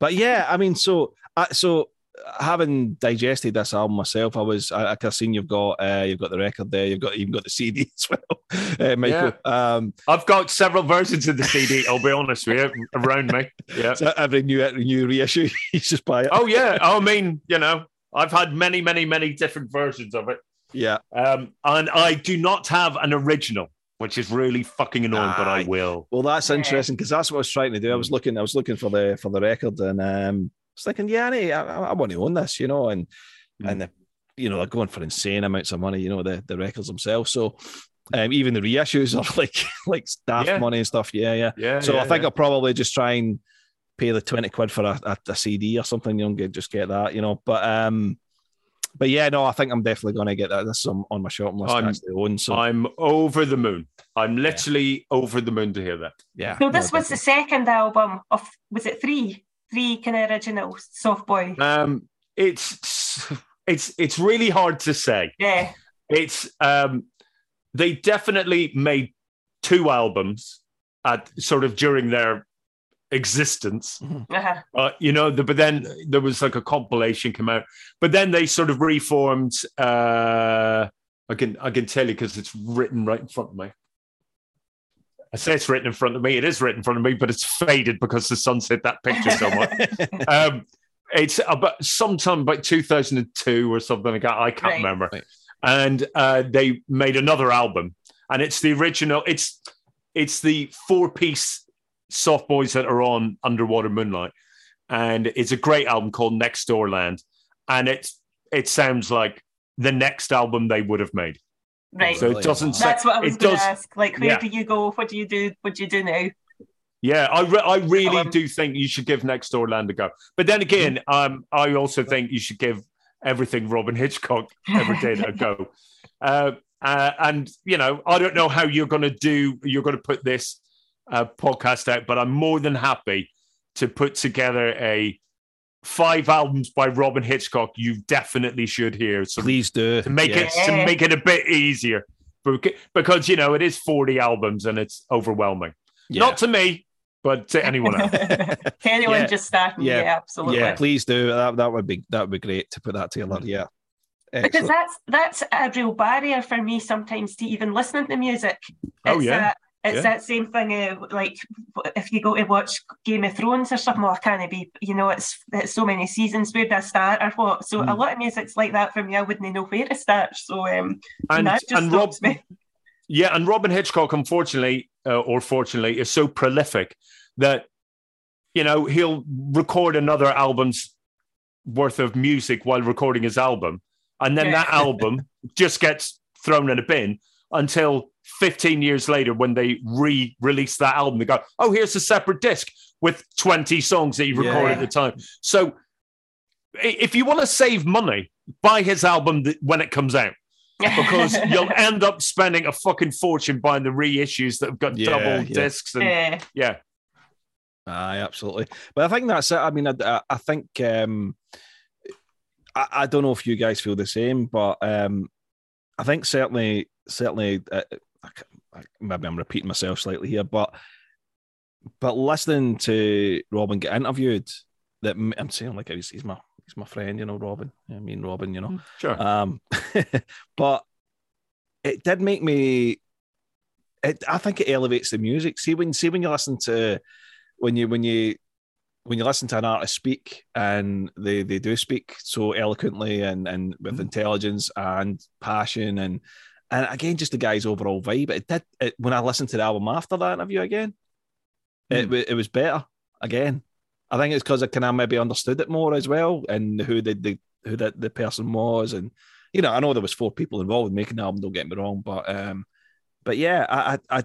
But yeah, I mean, so uh, so having digested this album myself, I was I, I have seen you've got uh, you've got the record there, you've got even got the <laughs> CD as well, uh, Michael. Um, I've got several versions of the CD. I'll be honest with you, around me. Yeah. so every new new reissue, <laughs> you just buy it. Oh yeah. I mean, you know, I've had many, many, many different versions of it. Yeah, Um, and I do not have an original, which is really fucking annoying, but I will. well, that's interesting because that's what I was trying to do. I was looking, I was looking for the for the record, and um, I was thinking, yeah, I, I, I want to own this, you know, and Mm. and the, you know they're going for insane amounts of money, you know, the the records themselves. So. Um, even the reissues are <laughs> like like staff Yeah. money and stuff. Yeah, yeah. Yeah. So yeah, I think yeah. I'll probably just try and pay the 20 quid for a, a, a CD or something, you know, get, just get that, you know. But um but yeah, no, I think I'm definitely gonna get that. This is on, on my shopping list I'm- actually own. So I'm over the moon. I'm literally over the moon to hear that. yeah. So no, this was the second album of was it three? Three kind of original soft boy. Um, it's it's it's really hard to say. Yeah. It's um, they definitely made two albums at sort of during their existence. Uh-huh. Uh, you know, the, but then there was like a compilation come out. But then they sort of reformed. Uh, I can I can tell you because it's written right in front of me. I say it's written in front of me. It is written in front of me, but it's faded because the sun's hit that picture so much. <laughs> um, it's about sometime about 2002 or something like that. I can't Right. remember. Right. And uh, they made another album, and it's the original. It's it's the four piece soft boys that are on Underwater Moonlight, and it's a great album called Nextdoorland, and it's it sounds like the next album they would have made. Right. So it doesn't say That's what I was going to ask. Like, where yeah. do you go? What do you do? What do you do now? Yeah, I re- I really Um, do think you should give Nextdoorland a go. But then again, um, I also think you should give everything Robyn Hitchcock ever did a go. <laughs> Uh, uh, and you know, I don't know how you're going to do. You're going to put this uh, podcast out, but I'm more than happy to put together a five albums by Robyn Hitchcock. You definitely should hear. So please do to make Yes. it to make it a bit easier, because you know it is 40 albums and it's overwhelming. Yeah. Not to me, but to anyone <laughs> else. to anyone Yeah. just starting, Yeah. yeah, absolutely. yeah, please do. That that would be that would be great to put that together. Yeah. Because that's that's a real barrier for me sometimes to even listening to music. Oh, yeah. a- It's Yeah. that same thing. Uh, like if you go to watch Game of Thrones or something, well, can it be? You know, it's it's so many seasons. Where do I start or what? So a Mm. lot of music's like that for me. I wouldn't know where to start. So um, And that just and Rob, me. yeah, and Robyn Hitchcock, unfortunately uh, or fortunately, is so prolific that you know he'll record another album's worth of music while recording his album, and then Yeah. that album <laughs> just gets thrown in a bin until 15 years later when they re-release that album. They go, "Oh, here's a separate disc with 20 songs that he recorded at the time." So, if you want to save money, buy his album when it comes out because <laughs> you'll end up spending a fucking fortune buying the reissues that have got Yeah, double yeah. discs and Yeah. yeah. Aye, absolutely. But I think that's it. I mean, I, I- I think um, I, I don't know if you guys feel the same, but um, I think certainly, certainly, uh, I, ca- I, maybe I'm repeating myself slightly here, but but listening to Robyn get interviewed, that I'm saying like he's, he's my he's my friend, you know, Robyn. I mean, Robyn, you know. Sure. Um, <laughs> but it did make me. It, I think it elevates the music. See when see when you listen to when you when you when you listen to an artist speak and they they do speak so eloquently and and with Mhm. intelligence and passion and and again just the guy's overall vibe. It did it, when I listened to the album after that interview again. It Mm. wa- it was better again. I think it's because I kind of maybe understood it more as well and who the, the who the, the person was and you know I know there was four people involved in making the album. Don't get me wrong, but um, but yeah, I I I,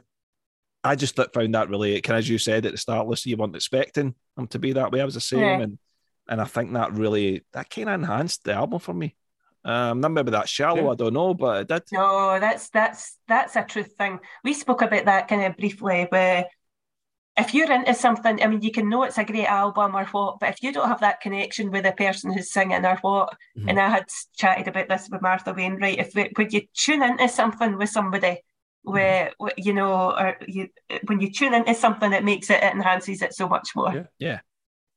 I just found that really kind as you said at the start, listen, you weren't expecting them to be that way. I was the same, Yeah. and and I think that really that kind of enhanced the album for me. Um, not maybe that shallow, Yeah. I don't know, but it did. No, that's that's that's a truth thing. We spoke about that kind of briefly where if you're into something, I mean, you can know it's a great album or what, but if you don't have that connection with the person who's singing or what, Mhm. and I had chatted about this with Martha Wainwright, if we, when you tune into something with somebody, where where, you know, or you when you tune into something, it makes it, it enhances it so much more. Yeah. Yeah.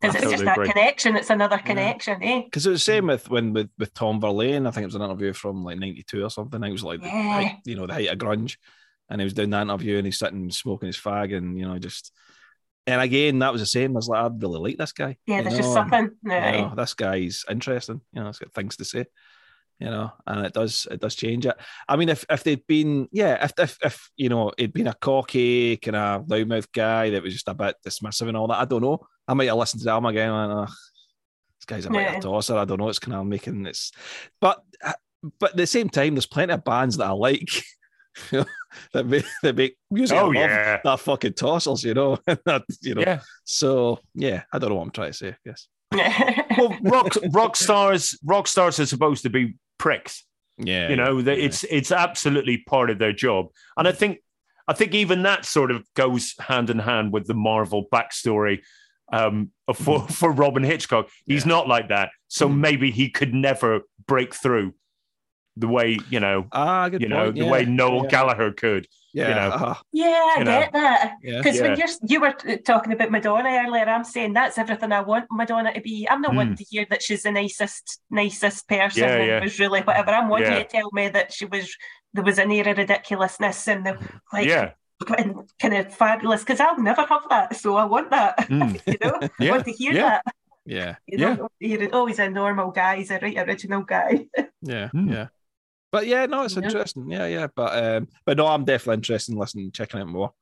Because it's just that agree. connection. It's another connection, eh? Because it was the same with when with, with Tom Verlaine. I think it was an interview from like '92 or something. I think it was like the height, you know the height of grunge, and he was doing that interview and he's sitting smoking his fag and you know just. And again, that was the same. I was like, I really like this guy. Yeah, there's know, just something. you Right. know, this guy's interesting. You know, he's got things to say. You know, and it does it does change it. I mean, if if they'd been, yeah, if if, if you know, it'd been a cocky kind of loudmouth guy that was just a bit dismissive and all that, I don't know. I might have listened to the album again and went, "Ugh, this guy's a bit of Yeah. a tosser. I don't know. It's kind of making this, but uh, but at the same time, there's plenty of bands that I like. you <laughs> know, that make that make music. Oh love yeah. that fucking tossers, you know. <laughs> that, you know. Yeah. So yeah, I don't know what I'm trying to say. Yes. <laughs> Well, rock rock stars rock stars are supposed to be pricks. Yeah, you know, yeah. it's it's absolutely part of their job. And I think I think even that sort of goes hand in hand with the Marvel backstory um, for for Robyn Hitchcock. He's Yeah. not like that, so Mhm. maybe he could never break through the way you know Ah, good you know point. the yeah. way Noel yeah. Gallagher could. Yeah, you know. uh-huh. Yeah, I You know. get that. yeah. Because when you're you were talking about Madonna earlier, I'm saying that's everything I want Madonna to be. I'm not Mm. wanting to hear that she's the nicest, nicest person Yeah, and yeah. was really whatever. I'm wanting Yeah. you to tell me that she was there was an air of ridiculousness and the like yeah, and kind of fabulous. Because I'll never have that, so I want that. <laughs> Mm. you know, I want to hear yeah. that. yeah, You know, Yeah. I want to hear it. Oh, he's a normal guy. He's a right original guy. <laughs> yeah, Mm. yeah. But yeah, no, it's Yeah. interesting. Yeah, yeah. But um, but no, I'm definitely interested in listening, checking out more.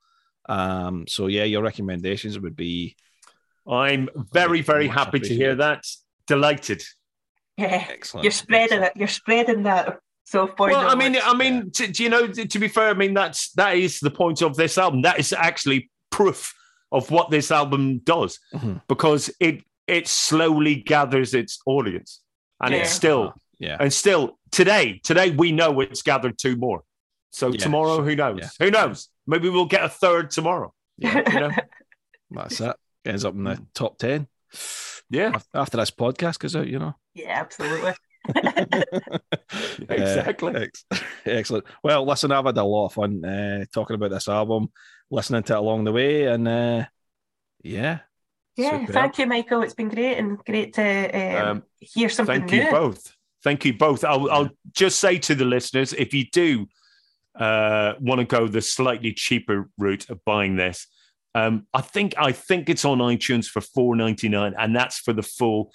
Um, so yeah, your recommendations would be I'm very very happy to hear that. Delighted. yeah, excellent. you're spreading excellent. it. You're spreading that. So for Well, I mean, I mean, to, do you know, to, to be fair, I mean that's that is the point of this album. That is actually proof of what this album does Mhm. because it it slowly gathers its audience, and it's still Yeah, and still today. Today we know it's gathered two more. So Yeah, tomorrow, sure. who knows? Yeah. Who knows? Maybe we'll get a third tomorrow. yeah. <laughs> You know? That's it. Ends up in the top ten yeah, after this podcast goes out. You know. yeah, absolutely. <laughs> exactly. Uh, ex- excellent. Well, listen, I've had a lot of fun uh, talking about this album, listening to it along the way, and uh, yeah, Yeah, superb. thank you, Michael. It's been great and great to um, Um, hear something Thank new. you both. Thank you both. I'll, I'll just say to the listeners if you do uh, want to go the slightly cheaper route of buying this, um, I think I think it's on iTunes for four ninety nine, and that's for the full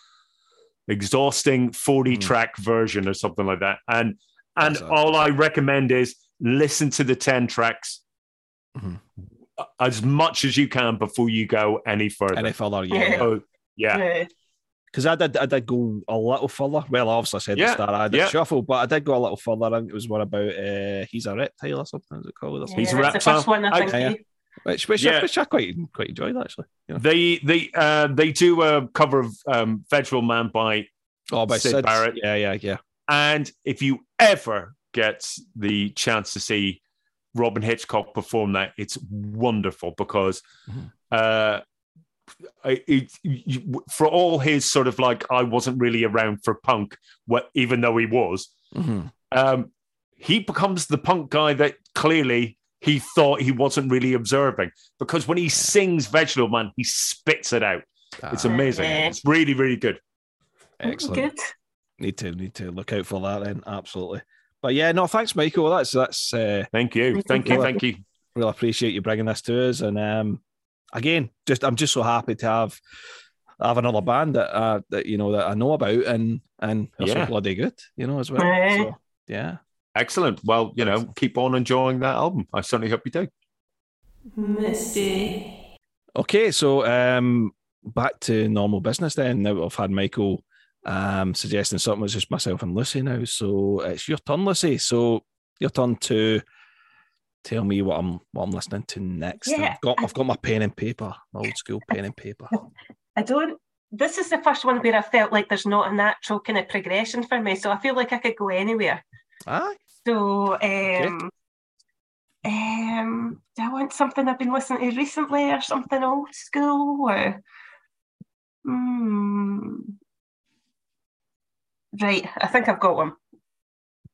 exhausting forty Hmm. track version or something like that. And and That's all I recommend is listen to the ten tracks Mhm. as much as you can before you go any further. Any further, Yeah. yeah. Oh, yeah. Yeah. Because I did, I did go a little further. Well, obviously I said Yeah, the start, I did yeah. shuffle, but I did go a little further. I think it was one about uh, he's a reptile or something. Is it called? Or something? He's a Yeah, that's the reptile. first one I I- think. Yeah. Which, which, Yeah. I, which I quite quite enjoyed actually. Know? They they uh, they do a cover of um, Vegetable Man by Oh, by Syd Syd, Barrett. Yeah, yeah, yeah. And if you ever get the chance to see Robyn Hitchcock perform that, it's wonderful because Mhm. uh, it, it, you- for all his sort of like, I wasn't really around for punk, what even though he was, Mhm. um, he becomes the punk guy that clearly he thought he wasn't really observing because when he sings Vegetable Man, he spits it out. It's Ah, amazing. It's really, really good. excellent. Good. Need to need to look out for that then. Absolutely. But yeah, no, thanks, Michael. That's that's uh, Thank you. Thank you. Thank you. really appreciate you bringing this to us. And um, again, just I'm just so happy to have have another band that uh, that you know that I know about and and are so Yeah. bloody good, you know, as well. So yeah. Excellent. Well, you know, keep on enjoying that album. I certainly hope you do. Misty. Okay, so um, back to normal business then. Now I've had Michael um, suggesting something. It's just myself and Lucy now. So it's your turn, Lucy. So your turn to tell me what I'm what I'm listening to next. Yeah, I've got I- I've got my pen and paper, my old school pen and paper. <laughs> I don't. This is the first one where I felt like there's not a natural kind of progression for me, so I feel like I could go anywhere. Aye. So, um, um, do I want something I've been listening to recently, or something old school, or hmm. Right, I think I've got one.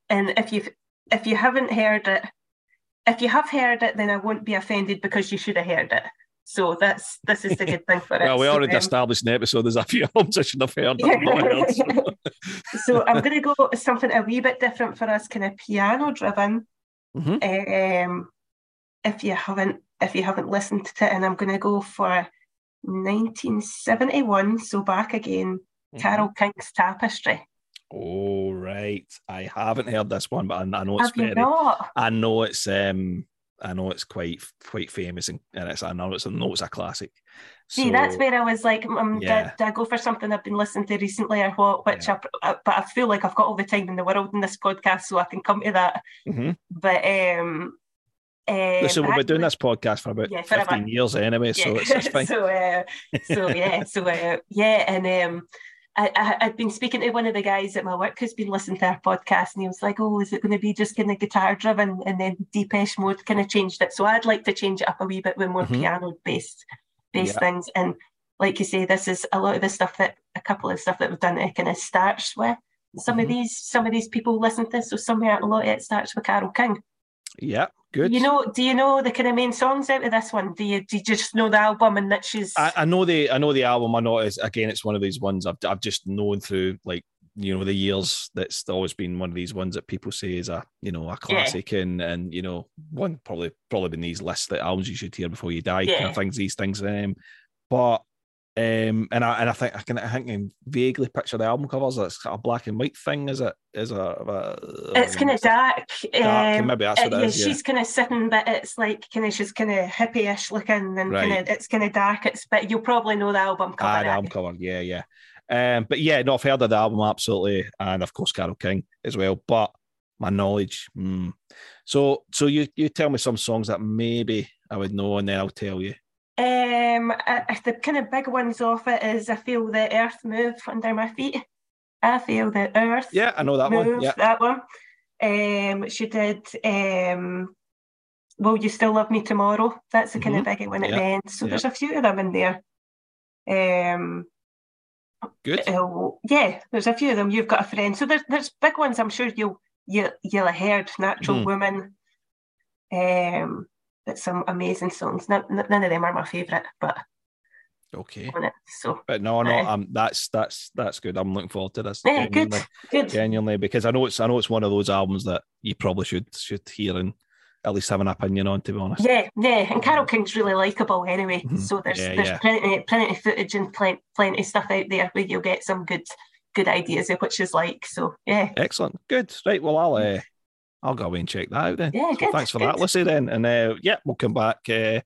And if you if you haven't heard it, if you have heard it, then I won't be offended because you should have heard it. So that's this is the good thing for it. Well, we So, already um, established the episode there's a few albums I should have heard. heard, so- so I'm going to go with something a wee bit different for us, kind of piano driven. Mhm. Um, if you haven't, if you haven't listened to it, and I'm going to go for 1971. So back again, Carole King's Tapestry. Oh right, I haven't heard this one, but I, I know it's Have you very. not? I know it's um I know it's quite quite famous and, and it's I know it's I know it's a classic. See, that's where I was like, um, Yeah. did, did I go for something I've been listening to recently or what? Which I, I, but I feel like I've got all the time in the world in this podcast, so I can come to that. Mhm. But um, um so we've been doing this podcast for about Yeah, forever. 15 years anyway, so it's, it's <laughs> fine. so, uh, so yeah, so uh, yeah, and um, I, I'd been speaking to one of the guys at my work who's been listening to our podcast, and he was like, "Oh, is it going to be just kind of guitar driven?" And then Depeche Mode kind of changed it, so I'd like to change it up a wee bit with more Mhm. piano based based Yeah. things. And like you say, this is a lot of the stuff that a couple of stuff that we've done. It kind of starts with some of Mhm. these some of these people listen to this, so somewhere a lot of it starts with Carole King. Yeah, good. You know, do you know the kind of main songs out of this one? Do you do you just know the album and that she's I, I know the I know the album. I know it's again it's one of these ones I've I've just known through like you know the years that's always been one of these ones that people say is a you know a classic and and you know one probably probably been these lists that albums you should hear before you die kind of things these things um but um and I and I think I can I think I can vaguely picture the album covers it's kind of a black and white thing is it is a, a it's kind of dark. dark, um, maybe that's what uh, it yeah, is yeah. she's kind of sitting, but it's like kind of she's kind of hippie-ish looking, and Right. kind of it's kind of dark. It's but you'll probably know the album cover. Ah, the album cover, yeah, yeah. Um, but yeah, no, I've heard of the album absolutely, and of course Carole King as well. But my knowledge, hmm. so so you you tell me some songs that maybe I would know, and then I'll tell you. Um, I, the kind of big ones off it is I feel the earth move under my feet. I feel the earth Yeah, I know that move. one. Yeah, that one. Um, she did. Um, Will you still love me tomorrow? That's the kind of big one at Mm-hmm. Yeah. the end. So Yeah. there's a few of them in there. Um, good. Oh, yeah, there's a few of them. You've got a friend, so there's there's big ones. I'm sure you'll you you'll have heard. Natural Mhm. Woman. Um, some amazing songs. None, none of them are my favourite, but Okay, it. So but no, no, Aye. um, that's that's that's good. I'm looking forward to this. yeah, good, genuinely, good. genuinely, because I know it's I know it's one of those albums that you probably should should hear and at least have an opinion on. To be honest. Yeah, yeah, and Carole King's really likable anyway. Mhm. So there's Yeah, there's yeah. plenty plenty of footage and plenty plenty of stuff out there where you'll get some good good ideas of what she's like. So yeah, Excellent. Good. Right. Well, I'll uh, I'll go away and check that out then. yeah, So good. thanks for good. that, Lucy. Then, and uh, yeah, we'll come back. Uh,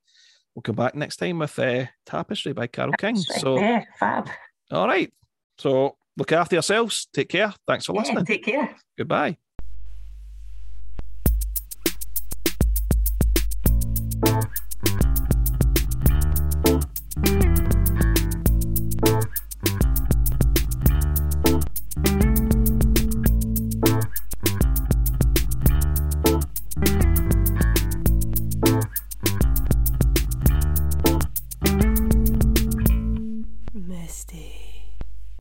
we'll come back next time with uh, Tapestry by Carole King. So, yeah, fab. all right. So, look after yourselves. Take care. Thanks for Yeah, listening. take care. Goodbye.